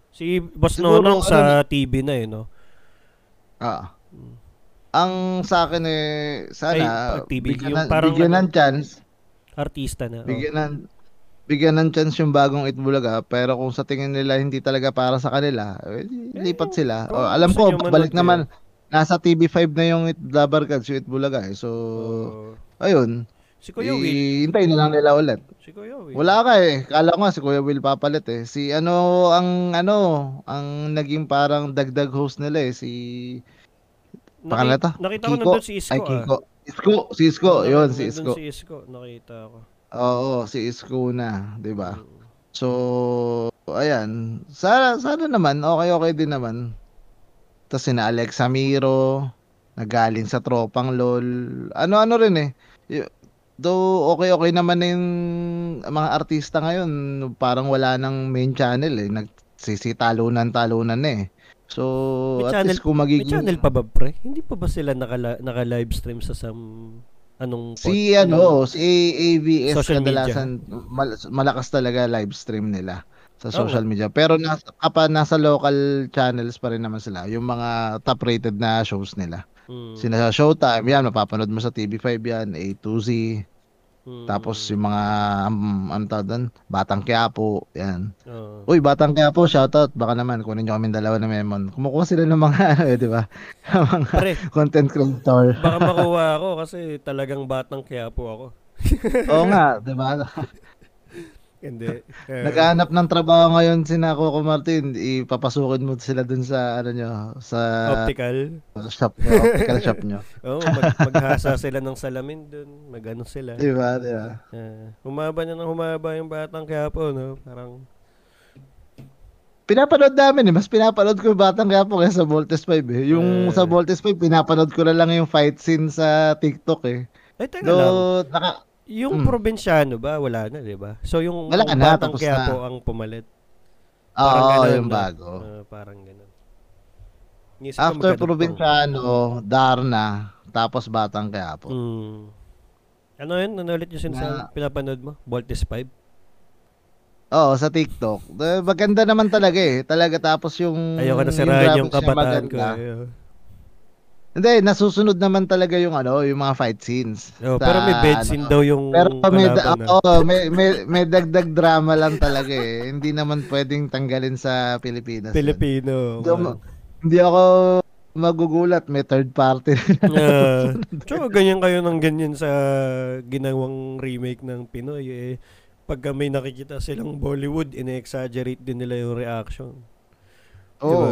si Boss Siguro, Nonong ano sa TV na eh, no? ah, Mm. ang sa akin eh Ay, sana pag TV, bigyan, yung ng, parang bigyan ano, ng chance, Artista na. oh. bigyan ng bigyan ng chance yung bagong Itbulaga pero kung sa tingin nila hindi talaga para sa kanila, eh, lipat sila. kung O, alam ko, balik naman nasa TV5 na yung It- Dabarkad yung Itbulaga eh. So, Oo. ayun. Si Kuya Will. Hintayin na lang nila ulit. Si Kuya Will. Wala ka eh. Kala ko nga si Kuya Will papalit eh. Si ano ang ano ang naging parang dagdag host nila eh si pangalan? Nakita ko Kiko? nandun si Isko. Ay ah. Kiko. Isko, si Isko, Oo, yun si Isko. si Isko. Nakita ko. Oo, si Isko na, 'di ba? Mm. So, ayan. Sana sana naman okay okay din naman. Tapos sina Alexa Miro, nagaling sa tropang LOL. Ano-ano rin eh. Though okay okay naman na yung mga artista ngayon, parang wala nang main channel eh. Nagsisitalunan talunan na eh. So, May at channel- least kung May magiging channel pa ba, pre? Hindi pa ba sila naka, naka-live stream sa some anong Si pod- ano, si ABS Social media. kadalasan mal- malakas talaga live stream nila sa Oo. social media. Pero nasa, kapag nasa local channels pa rin naman sila, yung mga top rated na shows nila. Mm, Sina sa Showtime, yan, mapapanood mo sa TV5 yan, A to Z. mm, Tapos yung mga, um, ano tawag doon, Batang Quiapo, yan. oo. Uy, Batang Quiapo, shoutout. Baka naman, kunin nyo kami dalawa na memon. Kumukuha sila ng mga, (laughs) ano eh, di ba? (laughs) mga Pre, content creator. baka makuha ako kasi talagang batang kaya po ako. (laughs) Oo nga, di ba? Hindi. (laughs) Eh, Naghahanap ng trabaho ngayon si Coco Martin, ipapasukin mo sila dun sa ano nyo, sa optical. shop nyo, optical shop nyo. (laughs) Oo, mag, maghasa sila ng salamin dun. Magano sila. Di ba? Di ba? Ah, humaba na ng humaba yung batang Quiapo, no? Parang, Pinapanood namin eh. Mas pinapanood ko yung Batang Quiapo kaya sa Voltes 5 eh. Yung Eh. sa Voltes 5, pinapanood ko na lang yung fight scene sa TikTok eh. ay, teka lang. Though, naka, Yung Mm. probinsyano ba? Wala na, di ba? So, yung Wala yung na, tapos Quiapo ang pumalit. oo, ganun, yung bago. Ah, parang ganun. After. Provinciano, Darna, tapos Batang Quiapo. Mm. Ano yun? Ano ulit yung Na- sinasabi? Pinapanood mo? Voltes 5? Oo, sa TikTok. Eh, Maganda naman talaga eh. Talaga tapos yung Ayoko na sirahan yung, niya kabataan ko. maganda. eh. Hindi, nasusunod naman talaga yung ano, yung mga fight scenes. Oh, Sa, pero may bed ano, scene daw yung Pero may, da- ah. oo, may, may, may dagdag drama lang talaga eh. Hindi naman pwedeng tanggalin sa Pilipinas. Pilipino. Hindi ako, hindi ako magugulat, may third party. Uh, tsaka ganyan kayo ng ganyan sa ginawang remake ng Pinoy eh. Pagka may nakikita silang Bollywood, ine-exaggerate din nila yung reaction. Oo. Diba?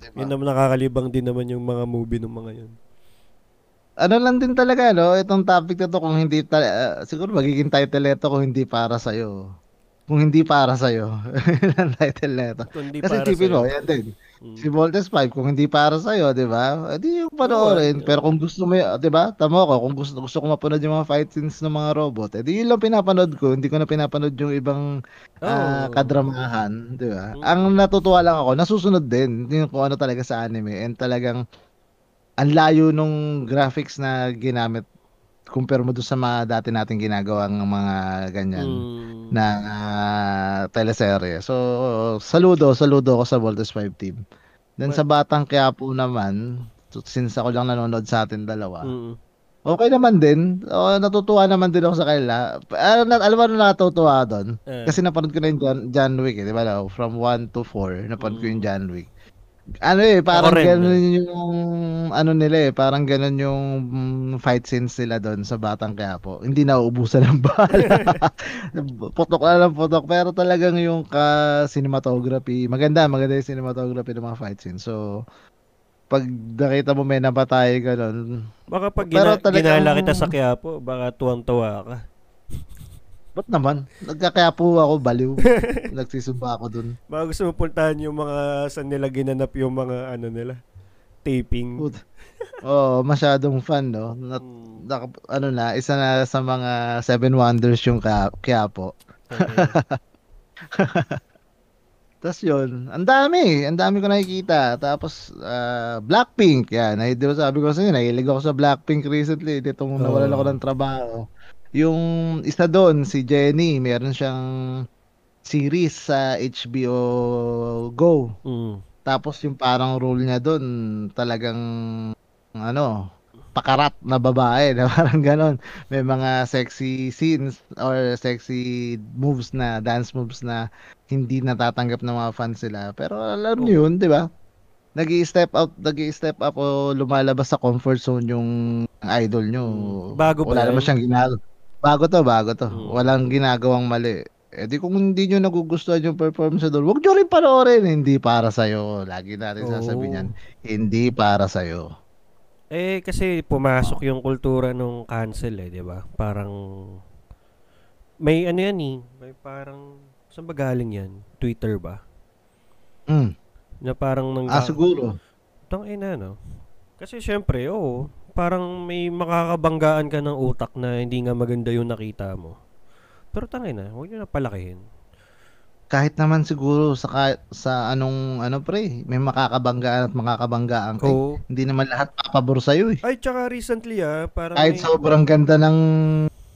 Diba? Yun naman nakakalibang din naman yung mga movie ng mga yun. Ano lang din talaga, no? Itong topic na to, kung hindi, ta- ah, siguro magiging title ito kung hindi para sa'yo. Kung hindi para sa'yo. (laughs) Ang title na ito. Kundi Kasi tipin mo, yan din. Mm. Si Voltes 5, kung hindi para sa'yo, di ba? Edi yung panoorin. Oo, Pero kung gusto mo, di ba? Tama ko, kung gusto, gusto ko mapanood yung mga fight scenes ng mga robot, edi yun lang pinapanood ko. Hindi ko na pinapanood yung ibang ah, Oo. kadramahan, di ba? Mm. Ang natutuwa lang ako, nasusunod din yung kung ano talaga sa anime and talagang ang layo nung graphics na ginamit compare mo doon sa mga dati nating ginagawang mga ganyan Mm. na ah, teleserye. So, saludo, saludo ako sa Voltes 5 team. Then Well- sa Batang Quiapo naman, since ako lang nanonood sa atin dalawa, Mm. okay naman din. O, natutuwa naman din ako sa kanila. Ah, na, alam mo na natutuwa doon? Eh, Kasi napanood ko na yung John, John Wick, eh, di ba? no? From 1 to 4, napanood ko yung Mm. John Wick. Ano eh, parang Ako ganun yung ano nila eh, parang ganun yung fight scenes nila doon sa Batang Quiapo. Hindi na uubusan ng bala. (laughs) putok na lang putok. Pero talagang yung ka cinematography, maganda, maganda yung cinematography ng mga fight scenes. So, pag nakita mo may nabatay ganun, baka pag Pero gina- talagang- ginala kita sa Quiapo, baka tuwang-tuwa ka. Ba't naman? Nagkakayapo ako, baliw. (laughs) Nagsisumba ako dun. Baka gusto mo puntahan yung mga saan nila ginanap yung mga ano nila, taping. Oo, masyadong fun, no? Na, Mm. naka- ano na, isa na sa mga seven wonders yung Kia- Quiapo. Tapos yun, ang dami, ang dami ko nakikita. Tapos, ah, Blackpink, yan. Ay, di ba sabi ko sa inyo, nahilig ako sa Blackpink recently. Dito nung nawalan ako ng trabaho. Yung isa doon, si Jennie, meron siyang series sa HBO Go. Mm. Tapos yung parang role niya doon, talagang ano, pakarat na babae (laughs) na parang ganon. May mga sexy scenes or sexy moves na, dance moves na hindi natatanggap ng mga fans nila. Pero alam niyo yun, di ba? nag step up, nag step up o lumalabas sa comfort zone yung idol nyo. Mm. Bago ba Wala naman yan? siyang ginagawa. Bago to, bago to. Mm. Walang ginagawang mali. Eh di kung hindi nyo nagugustuhan yung performance doon, huwag nyo rin panoorin. Hindi para sa'yo. Lagi natin sasabihin Oo. yan. Hindi para sa'yo. Eh kasi pumasok yung kultura nung cancel eh, 'di ba? Parang may ano yan eh, may parang saan ba galing yan? Twitter ba? Mm. Na parang nang Ah, siguro. Tang ina no. Kasi syempre, oo, parang may makakabanggaan ka ng utak na hindi nga maganda yung nakita mo. Pero tangin na, huwag nyo na palakihin. Kahit naman siguro sa ka- sa anong ano pre, may makakabanggaan at makakabanggaan ka. eh. Hindi naman lahat papabor sa'yo eh. Ay, tsaka recently ah, parang Kahit may sobrang ganda ng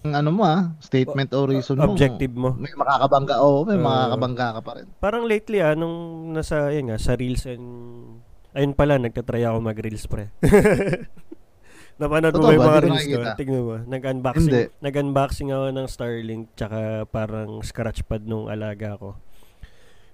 ano mo ah, statement o reason mo. objective mo. May makakabangga, oo, may Oo. makakabangga ka pa rin. Parang lately ah, nung nasa, yan nga, sa Reels and... Ayun pala, nagtatry ako mag-Reels pre. (laughs) Napanood mo Totoo ba yung ba? mga Reels ko? Tignan mo. Nag-unboxing. Hindi. Nag-unboxing ako ng Starlink tsaka parang scratch pad nung alaga ko.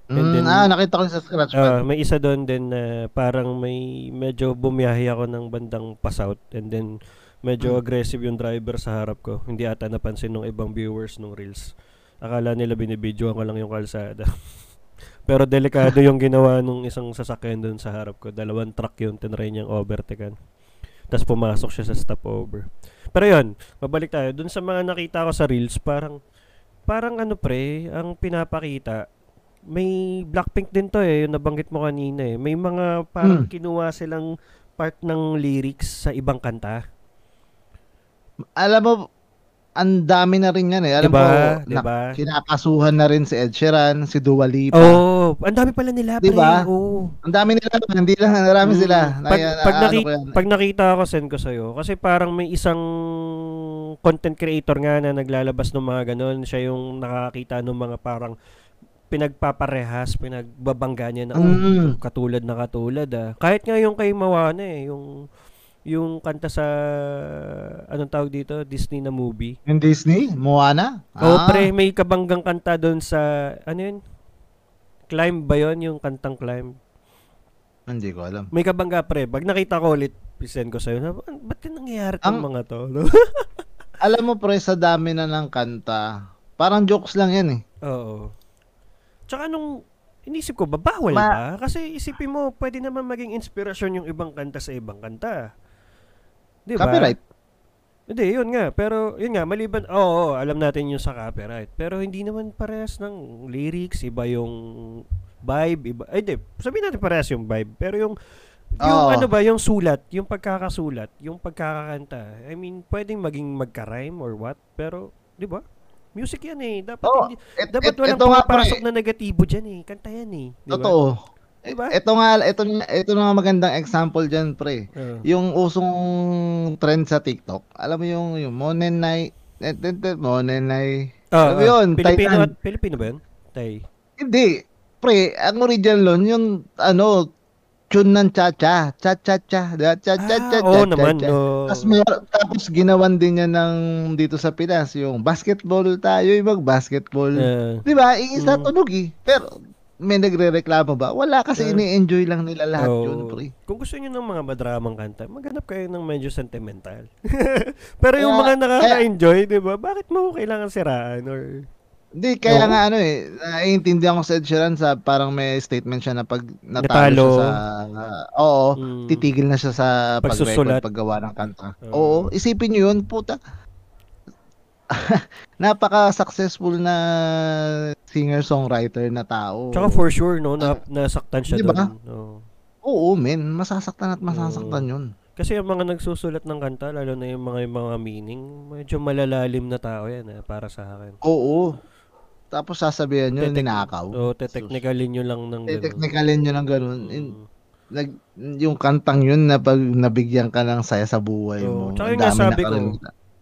And Mm, then- ah, nakita ko yung sa scratch pad. Ah, may isa doon din na parang may medyo bumiyahe ako ng bandang pa-south and then medyo Hmm. aggressive yung driver sa harap ko. Hindi ata napansin ng ibang viewers nung Reels. Akala nila binibidyoan ko lang yung kalsada. (laughs) Pero delikado yung ginawa nung isang sasakyan doon sa harap ko. Dalawang truck yun, tinry niyang overtaken. Tapos pumasok siya sa stopover. Pero yun, mabalik tayo. Doon sa mga nakita ko sa reels, parang, parang ano pre, ang pinapakita, may Blackpink din to eh, yung nabanggit mo kanina eh. May mga parang Hmm. kinuha silang part ng lyrics sa ibang kanta. Alam mo, ang dami na rin yan eh. Alam diba? mo, diba? na- kinakasuhan na rin si Ed Sheeran, si Dua Lipa. Oo, oh, ang dami pala nila, pre. Diba? Oo. Ang dami nila, hindi lang, marami Mm. sila. Pag, Na- pag, na- naki- ano pag nakita ko, send ko sa'yo. Kasi parang may isang content creator nga na naglalabas ng mga ganun. Siya yung nakakita ng mga parang pinagpaparehas, pinagbabangga niya na, oh, Mm. katulad na katulad ah. Kahit nga yung kay Mawana eh, yung yung kanta sa anong tawag dito, Disney na movie. Yung Disney? Moana? Oh, Ah, pre, may kabanggang kanta doon sa ano yun? Climb ba yun? Yung kantang Climb. Hindi ko alam. May kabangga pre. Pag nakita ko ulit, send ko sa'yo. Na, ba't yung nangyayari Ang- mga to? No? (laughs) Alam mo pre, sa dami na ng kanta, parang jokes lang yan eh. Oo. Tsaka nung inisip ko ba, bawal Ma- ba? Kasi isipin mo, pwede naman maging inspirasyon yung ibang kanta sa ibang kanta. Di ba? Copyright. Hindi, yun nga. Pero, yun nga, maliban, oo, oo, alam natin yung sa copyright. Pero hindi naman parehas ng lyrics, iba yung vibe, iba, ay di, sabihin natin parehas yung vibe. Pero yung, yung Oo. ano ba, yung sulat, yung pagkakasulat, yung pagkakakanta, I mean, pwedeng maging magka-rhyme or what, pero, di ba? Music yan eh. Dapat, Oo. hindi, Et, dapat et- walang pumapasok na negatibo dyan eh. Kanta yan eh. Di ba? totoo. Diba? Ito nga, ito, ito na nga magandang example dyan pre. Oo. Yung usong trend sa TikTok, alam mo yung, yung Monenay, eh, eh, eh, Monenay, Oo, alam mo oo. yun, Pilipino, Thailand. at, Pilipino ba yun? Tay. Hindi. Pre, ang original nun, yung ano, tune ng cha-cha. Cha-cha-cha. Cha-cha-cha. Ah, cha-cha-cha. naman. No. Tapos, may, tapos ginawan din niya ng dito sa Pinas, yung basketball tayo, yung mag-basketball. Uh, Di ba? Iisa Mm. tunog eh. Pero, may nagre-reklamo ba? Wala kasi Eh. ini-enjoy lang nila lahat Oo. yun, pre. Kung gusto niyo ng mga madramang kanta, maghanap kayo ng medyo sentimental. (laughs) Pero yung Kaya- mga nakaka-enjoy, 'di ba? Bakit mo kailangan siraan or Hindi, kaya Oo. nga ano eh, naiintindihan ko sa Ed Sheeran sa parang may statement siya na pag natalo Natalo. siya sa, oo, Mm. titigil na siya sa Pagsusulat. pag-record, paggawa ng kanta. Oo. Oo, isipin niyo yun, puta. (laughs) Napaka-successful na singer-songwriter na tao. Tsaka for sure no na nasaktan siya Di ba? doon. Oo. Oo, men, masasaktan at masasaktan yun. Kasi yung mga nagsusulat ng kanta, lalo na yung mga yung mga meaning, medyo malalalim na tao yan eh, para sa akin. Oo. Tapos sasabihan nyo, Tetek- ninakaw. O, te-technicalin nyo lang ng ganun. technicalin nyo ng ganun. In- Mm. nag, yung kantang yun na pag nabigyan ka ng saya sa buhay Oo. mo. Tsaka yung nga dami sabi ko.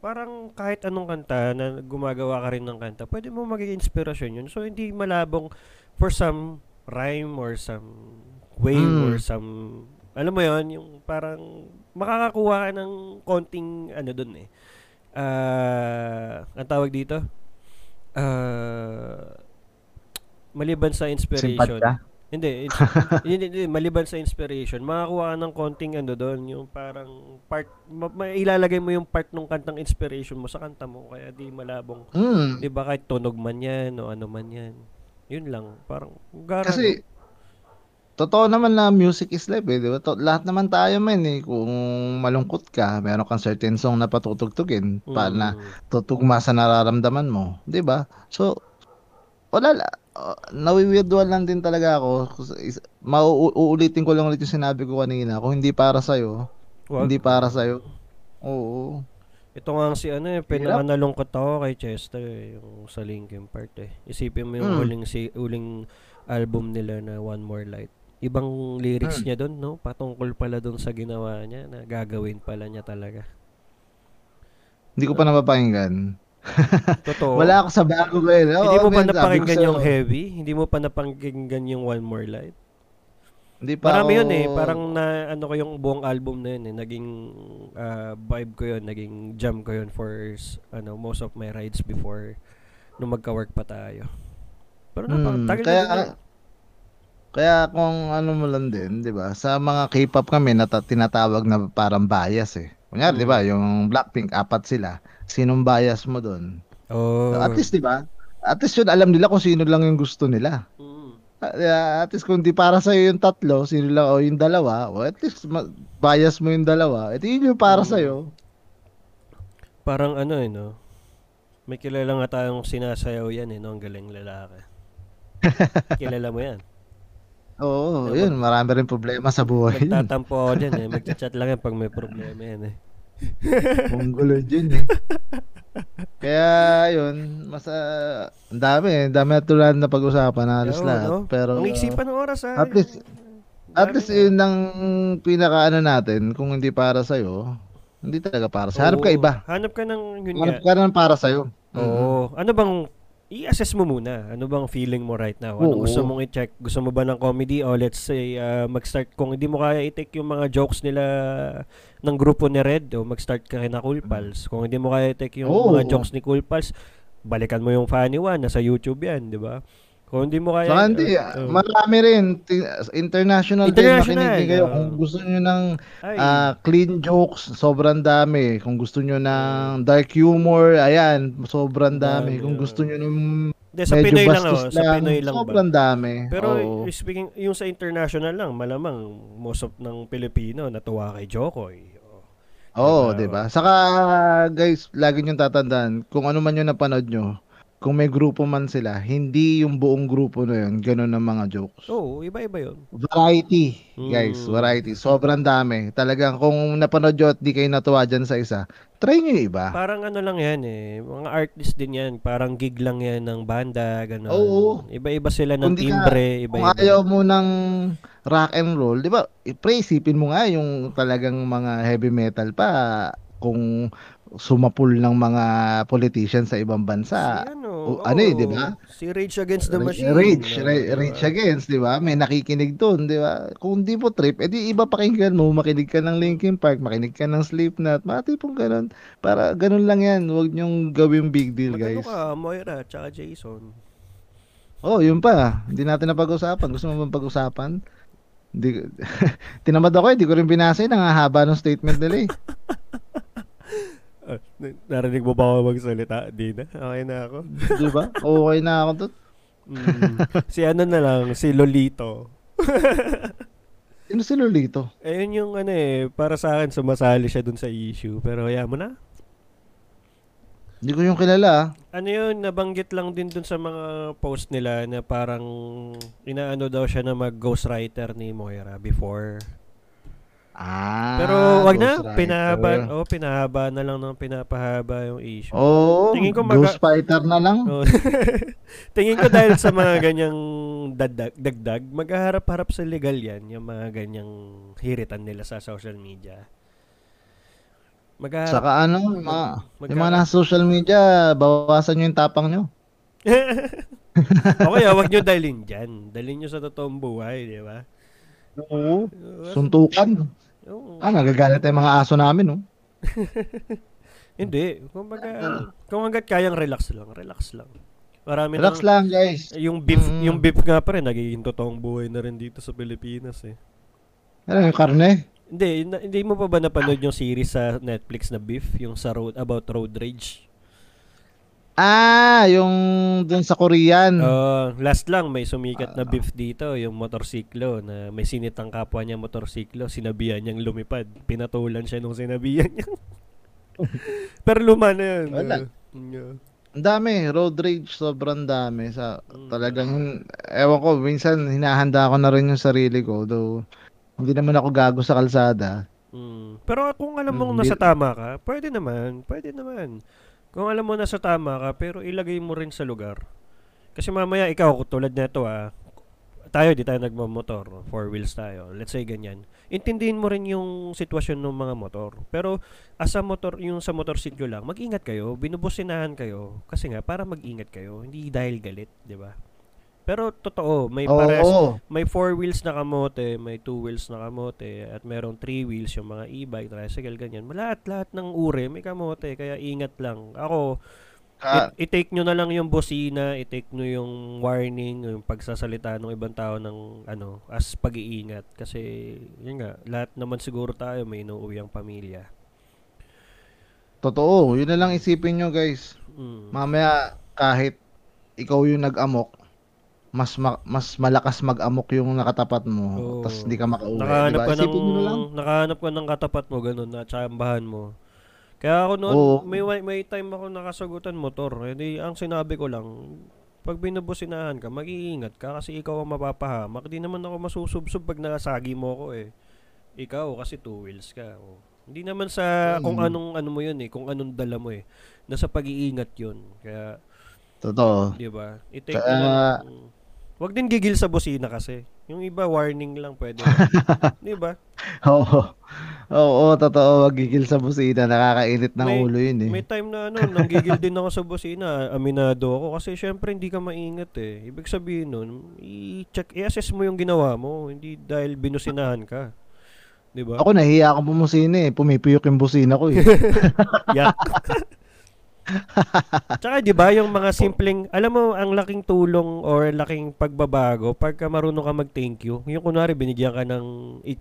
Parang kahit anong kanta na gumagawa ka rin ng kanta, pwede mo maging inspirasyon yun. So, hindi malabong for some rhyme or some wave Mm. or some, alam mo yon yung parang makakakuha ka ng konting ano dun eh. Ah, ang tawag dito? Ah, maliban sa inspiration. Simpatya? (laughs) Hindi, hindi, hindi, maliban sa inspiration, makakuha ka ng konting ano doon, yung parang part, ma- ma- ilalagay mo yung part ng kantang inspiration mo sa kanta mo, kaya di malabong, Mm. di ba kahit tunog man yan o ano man yan. Yun lang, parang, gara, Kasi, totoo naman na music is life eh, di ba? To- lahat naman tayo man eh, kung malungkot ka, meron kang certain song na patutugtugin, no? pa Mm. na tutugma sa nararamdaman mo, di ba? So, wala la. Uh, nawiwirdual lang din talaga ako. Kasi is- Mau- uulitin ko lang ulit yung sinabi ko kanina. Kung hindi para sa'yo, Wag. hindi para sa'yo. Oo. Ito nga si ano eh, pinakanalungkot ako kay Chester eh, yung sa Linkin Park eh. Isipin mo yung Mm. huling, si, huling album nila na One More Light. Ibang lyrics Mm. niya doon, no? Patungkol pala doon sa ginawa niya na gagawin pala niya talaga. Hindi ko pa napapakinggan. (laughs) Totoo. Wala ako sa bago ko eh. Oo, Hindi mo pa sabi ko napakinggan yung Heavy? Hindi mo pa napakinggan yung One More Light? Hindi pa Marami ako... yun eh. Parang na ano ko yung buong album na yun eh. Naging ah, vibe ko yun. Naging jam ko yun for ano most of my rides before nung magka-work pa tayo. Pero Hmm, napakatagal kaya, na kaya kung ano mo lang din, di ba? Sa mga K-pop kami, nata- tinatawag na parang bias eh. Kunyari, di ba? Mm. Yung Blackpink, apat sila. Sinong bias mo doon? Oh. At least, di ba? At least yun, alam nila kung sino lang yung gusto nila. Mm. Uh, at least kung di para sa yung tatlo, sino lang o yung dalawa, o at least ma- bias mo yung dalawa. Ito yun yung para Mm. sa iyo. Parang ano eh, no? May kilala nga tayong sinasayaw yan eh, no? Ang galing lalaki. (laughs) kilala mo yan. Oo, Diba? yun, marami rin problema sa buhay. Nagtatampo ako dyan eh. Magchat-chat lang yan pag may problema yan eh. (laughs) Mongolo dyan eh. Kaya yun, mas ah, ang dami eh, ang dami na tulad na pag-usapan halos Oo, lahat. no? Pero Ang isipan ng oras ah. at least at least yun ang pinaka ano natin, kung hindi para sa hindi talaga para sa. Hanap ka iba. Hanap ka ng yun. Hanap ka ng para sa iyo. Oo. Ano bang i-assess mo muna. Ano bang feeling mo right now? Ano Oo. gusto mong i-check? Gusto mo ba ng comedy o let's say uh, mag-start kung hindi mo kaya i-take yung mga jokes nila ng grupo ni Red o mag-start ka na Cool Pals. Kung hindi mo kaya i-take yung Oo. mga jokes ni Cool Pals, balikan mo yung Funny One nasa YouTube yan, di ba? Kung hindi mo kaya Saka hindi, uh, uh, marami rin ti- international, International, din makinig kayo oo. kung gusto niyo ng ay, ah, clean jokes, sobrang dami. Kung gusto niyo ng dark humor, ayan, sobrang dami. Kung gusto niyo ng hindi, sa medyo Pinoy lang, oh, sa Pinoy lang ba? sobrang dami. Pero Oo. speaking yung sa international lang, malamang most of ng Pilipino natuwa kay Jokoy. Oo, Diba? 'di ba? Saka guys, lagi niyo tatandaan, kung ano man 'yung napanood nyo, kung may grupo man sila, hindi 'yung buong grupo na 'yun, ganun ang mga jokes. Oo, iba-iba 'yun. Variety, guys, Mm. variety. Sobrang dami. Talagang kung napanood nyo at di kayo natuwa dyan sa isa, try nyo 'yung iba. Parang ano lang 'yan eh, mga artist din 'yan, parang gig lang 'yan ng banda, ganun. Oo. Iba-iba sila ng Kung di ka- timbre, Kung iba-iba. ayaw mo ng rock and roll, 'di ba? I-pre isipin mo nga 'yung talagang mga heavy metal pa kung sumapul ng mga politicians sa ibang bansa. si ano, o- ano eh. 'di ba? Si Rage Against the Machine. Rage, Ra-? Rage Against, di ba? May nakikinig doon, di ba? Kung di mo trip, edi iba pakinggan mo, makinig ka ng Linkin Park, makinig ka ng Slipknot, mga tipong ganun. Para ganun lang yan, huwag niyong gawing big deal, Magano guys. ka, Moira, tsaka Jason. Oh, yun pa. Hindi natin na pag-usapan. Gusto mo bang pag-usapan? Hindi, (laughs) tinamad ako eh, di ko rin binasa yun. Ang haba ng statement nila eh. (laughs) N- narinig mo ba ako magsalita? Di na. Okay na ako. (laughs) Di ba? Okay na ako doon. Mm. si ano na lang, si Lolito. (laughs) Sino si Lolito? Eh, yun yung ano eh, para sa akin sumasali siya dun sa issue. Pero kaya mo na. Hindi ko yung kilala ah. Ano yun, nabanggit lang din dun sa mga post nila na parang inaano daw siya na mag-ghostwriter ni Moira before. Ah, Pero wag na, pinahaba, oh, pinahaba na lang ng pinapahaba yung issue. Oo, Tingin ko maga- Ghost Fighter na lang. Oh. (laughs) Tingin ko dahil sa mga ganyang dagdag, dagdag maghaharap-harap sa legal yan, yung mga ganyang hiritan nila sa social media. Maghaharap. Saka ano, yung mga, magka- yung mga nasa social media, bawasan nyo yung tapang nyo. (laughs) okay, ah, wag nyo dalhin dyan. Dalhin nyo sa totoong buhay, di ba? Oo. Suntukan. Oo. Ah, nagagalit yung mga aso namin, no? (laughs) Hindi. Kung baga, kung hanggat kayang relax lang, relax lang. Marami Relax nang- lang, guys. Yung beef, Mm. yung beef nga pa rin, nagiging totoong buhay na rin dito sa Pilipinas eh. Ano yung karne? Hindi, na- hindi mo pa ba napanood yung series sa Netflix na Beef, yung sa road about road rage? Ah, yung dun sa Korean. Uh, last lang may sumikat na beef dito, yung motorsiklo na may sinitang kapwa niya motorsiklo, sinabihan niyang lumipad. Pinatulan siya nung sinabihan niya. (laughs) Pero luma na yun. Wala. Yeah. Ang dami, road rage, sobrang dami. Sa, Mm. talagang, ewan ko, minsan hinahanda ko na rin yung sarili ko. Though, hindi naman ako gago sa kalsada. Mm. Pero kung alam mong Mm, nasa tama ka, pwede naman, pwede naman. Kung alam mo nasa tama ka, pero ilagay mo rin sa lugar. Kasi mamaya ikaw, tulad nito ah, tayo, di tayo nagmamotor, four wheels tayo, let's say ganyan. Intindihin mo rin yung sitwasyon ng mga motor. Pero as a motor, yung sa motorsiklo lang, mag-ingat kayo, binubusinahan kayo, kasi nga, para mag-ingat kayo, hindi dahil galit, di ba? Pero totoo, may Oo, pares, oo. may four wheels na kamote, may two wheels na kamote, at merong three wheels yung mga e-bike, tricycle, ganyan. Lahat-lahat ng uri may kamote, kaya ingat lang. Ako, Ka- i- i-take nyo na lang yung bosina, i-take nyo yung warning, yung pagsasalita ng ibang tao ng ano, as pag-iingat. Kasi, yun nga, lahat naman siguro tayo may inuuwi ang pamilya. totoo, yun na lang isipin nyo, guys. Mm. Mamaya, kahit ikaw yung nag-amok, mas ma- mas malakas mag-amok yung nakatapat mo, Oo. tapos hindi ka makauwi, Nakahanap ba? ka ng lang. nakahanap ka ng katapat mo ganun na tsambahan mo. Kaya ako noon, Oo. may may- may time ako nakasagutan motor. Eh di, ang sinabi ko lang, pag binubusinahan ka, mag-iingat ka kasi ikaw ang mapapahamak. Di naman ako masusubsob pag nasagi mo ako eh. Ikaw kasi two wheels ka. Oh. Hindi naman sa kung Mm. anong ano mo yun eh, kung anong dala mo eh. Nasa pag-iingat yun. Kaya, Totoo. di ba? I-take Kaya- mo lang. Wag din gigil sa busina kasi. Yung iba warning lang pwede. (laughs) di ba? Oo. Oo, totoo, magigil sa busina, nakakainit ng May- ulo yun eh. May time na ano, nanggigil din ako sa busina, aminado ako kasi syempre hindi ka maingat eh. Ibig sabihin nun, i-check, i-assess mo yung ginawa mo, hindi dahil binusinahan ka. 'Di ba? Ako nahiya ako bumusina eh, pumipiyok yung busina ko eh. (laughs) Yak. (laughs) Tsaka 'di ba yung mga simpleng, alam mo ang laking tulong or laking pagbabago pagka marunong ka mag-thank you. Yung kunwari binigyan ka ng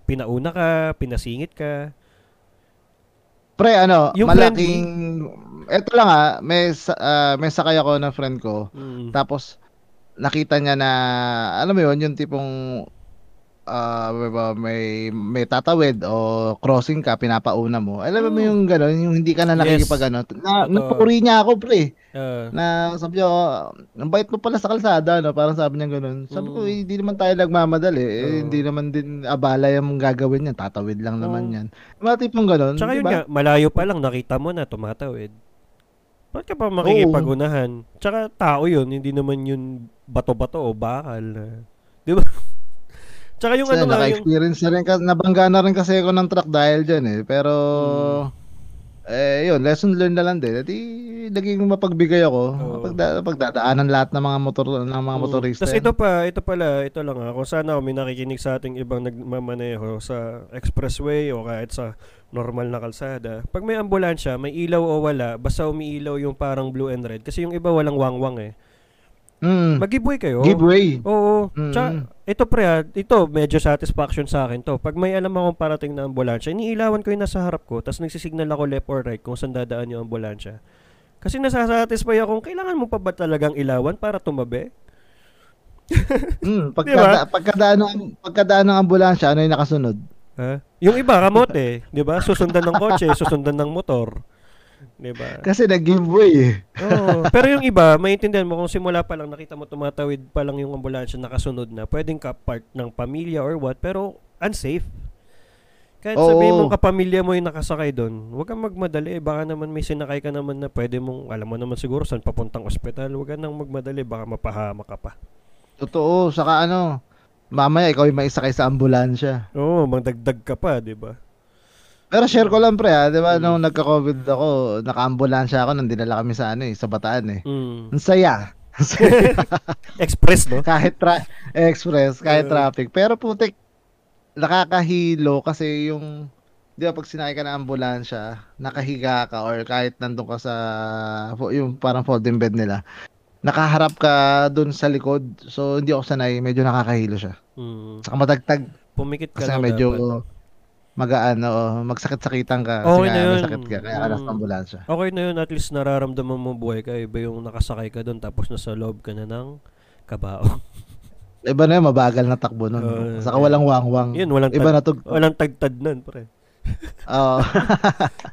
pinauna ka, pinasingit ka. Pre, ano, Yung malaking Eto lang ah, may ah, may sakay ako ng friend ko. Mm. Tapos nakita niya na alam mo yun, yung tipong ah, may, may may tatawid o crossing ka, pinapauna mo. Alam mo Mm. yung gano'n, yung hindi ka na Yes. nakikipag ano. Na, napupuri niya ako, pre. Ah, Na sabi niya, "Oh, ang bait mo pala sa kalsada, no? Parang sabi niya gano'n. Sabi ko, Mm. eh, hindi naman tayo nagmamadali. Eh, Oo. hindi naman din abala yung gagawin niyan. Tatawid lang naman Oo. yan. Mga tipong gano'n, Tsaka di yun nga, malayo pa lang nakita mo na tumatawid. Ba't ka pa makikipagunahan? Tsaka tao yun, hindi naman yun bato-bato o bakal. Di ba? (laughs) Tsaka yung Kasi ano nga, yung... naka-experience na rin, nabangga na rin kasi ako ng truck dahil dyan eh. Pero, Hmm. eh, yun, lesson learned na lang din. At naging mapagbigay ako. Oo. Pagda, pagdadaanan lahat ng mga motor ng mga Oo. motorista. Tapos ito pa, ito pala, ito lang ha. Kung sana may nakikinig sa ating ibang nagmamaneho sa expressway o kahit sa normal na kalsada. Pag may ambulansya, may ilaw o wala, basta umiilaw yung parang blue and red. Kasi yung iba walang wangwang eh. Mm, Mag-giveaway kayo. giveaway. Oo. Mm. Tsaka, ito pre ha, ito medyo satisfaction sa akin to. Pag may alam akong parating na ambulansya, iniilawan ko yung nasa harap ko, tapos nagsisignal ako left or right kung saan dadaan yung ambulansya. Kasi nasasatisfy akong kailangan mo pa ba talagang ilawan para tumabi? (laughs) Mm, Diba? pagkada, pagkadaan ng pagkadaan ng ambulansya, ano yung nakasunod? Ha? Yung iba, kamote, di ba? Susundan ng kotse, susundan ng motor. Di ba? Kasi nag-giveaway eh. Oo. Pero yung iba, maintindihan mo kung simula pa lang nakita mo tumatawid pa lang yung ambulansya nakasunod na, pwedeng ka part ng pamilya or what, pero unsafe. Kahit Oo. sabihin mong kapamilya mo yung nakasakay doon, huwag kang magmadali. Baka naman may sinakay ka naman na pwede mong, alam mo naman siguro saan papuntang ospital. Huwag ka nang magmadali, baka mapahama ka pa. Totoo, saka ano, mamaya ikaw yung maisakay sa ambulansya. Oo, magdagdag ka pa, di ba? Pero share ko lang pre ha, 'di ba Mm. nung nagka-COVID ako, naka-ambulansya ako nung dinala kami sa ano eh, sa Bataan eh. Mm. Ang saya. (laughs) Express, no? kahit tra- express, kahit Uh. traffic. Pero putik nakakahilo kasi yung 'di ba pag sinakay ka ng ambulansya, nakahiga ka or kahit nandun ka sa yung parang folding bed nila. Nakaharap ka dun sa likod. So hindi ako sanay, medyo nakakahilo siya. Mm. Saka matagtag Pumikit ka kasi medyo dapat. Magaan, oo, magsakit-sakitan ka Okay kasi na yun. may sakit ka kaya ka nasa Mm. ambulansya. Okay na yun, at least nararamdaman mo buhay ka. Iba yung nakasakay ka doon tapos nasa loob ka na ng kabao. (laughs) Iba na yun, mabagal na takbo nun. Oo, Saka walang wangwang. Yun, walang, Iba na to. walang tagtad nun, pre. (laughs) Oo.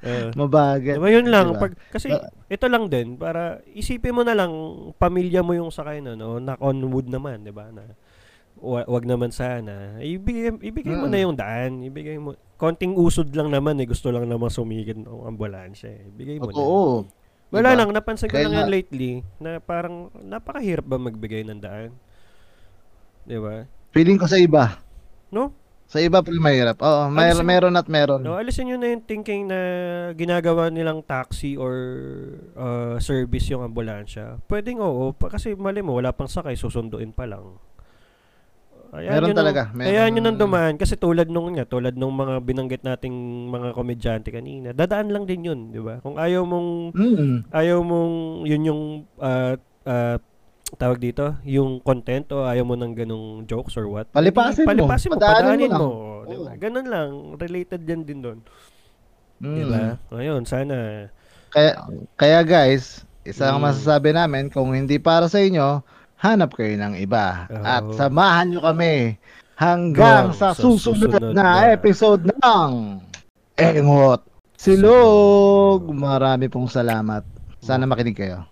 Uh, (laughs) mabagal. diba yun lang. Diba? Pag, kasi ito lang din, para isipin mo na lang, pamilya mo yung sakay na, no? knock on wood naman, di ba? Na, wa- wag naman sana. Ibigay, ibigay mo Mm. na yung daan. Ibigay mo. Konting usod lang naman eh. Gusto lang naman sumigid ng ambulansya eh. Ibigay mo na. Oo. Wala Diba? lang, napansin ko Kaya lang yan lately na parang napakahirap ba magbigay ng daan? 'Di ba? Feeling ko sa iba. No? Sa iba pa mahirap. Oo, may, Alisin- meron at meron. No, alisin niyo na yung thinking na ginagawa nilang taxi or uh, service yung ambulansya. Pwedeng oo, pa, kasi mali mo, wala pang sakay, susunduin pa lang. Ayan Meron yun ang- talaga, meron. Kaya nyo nang dumaan. Kasi tulad nung nga, tulad nung mga binanggit nating mga komedyante kanina, dadaan lang din yun, di ba? Kung ayaw mong Mm. ayaw mong yun yung ah, ah, tawag dito, yung content o ayaw mo ng ganong jokes or what? Palipasin mo. Palipasin mo, Padaanin mo padaanin lang. mo. di ba? Oo. Ganun lang, related yan din doon. Mm. Di ba? Ayun, sana. Kaya, kaya guys, Isa ang Mm. masasabi namin, kung hindi para sa inyo, hanap kayo ng iba. Oo. At samahan nyo kami hanggang Hanggang sa sa susunod, susunod na, na- episode ng Engot Silog. Marami pong salamat. Sana makinig kayo.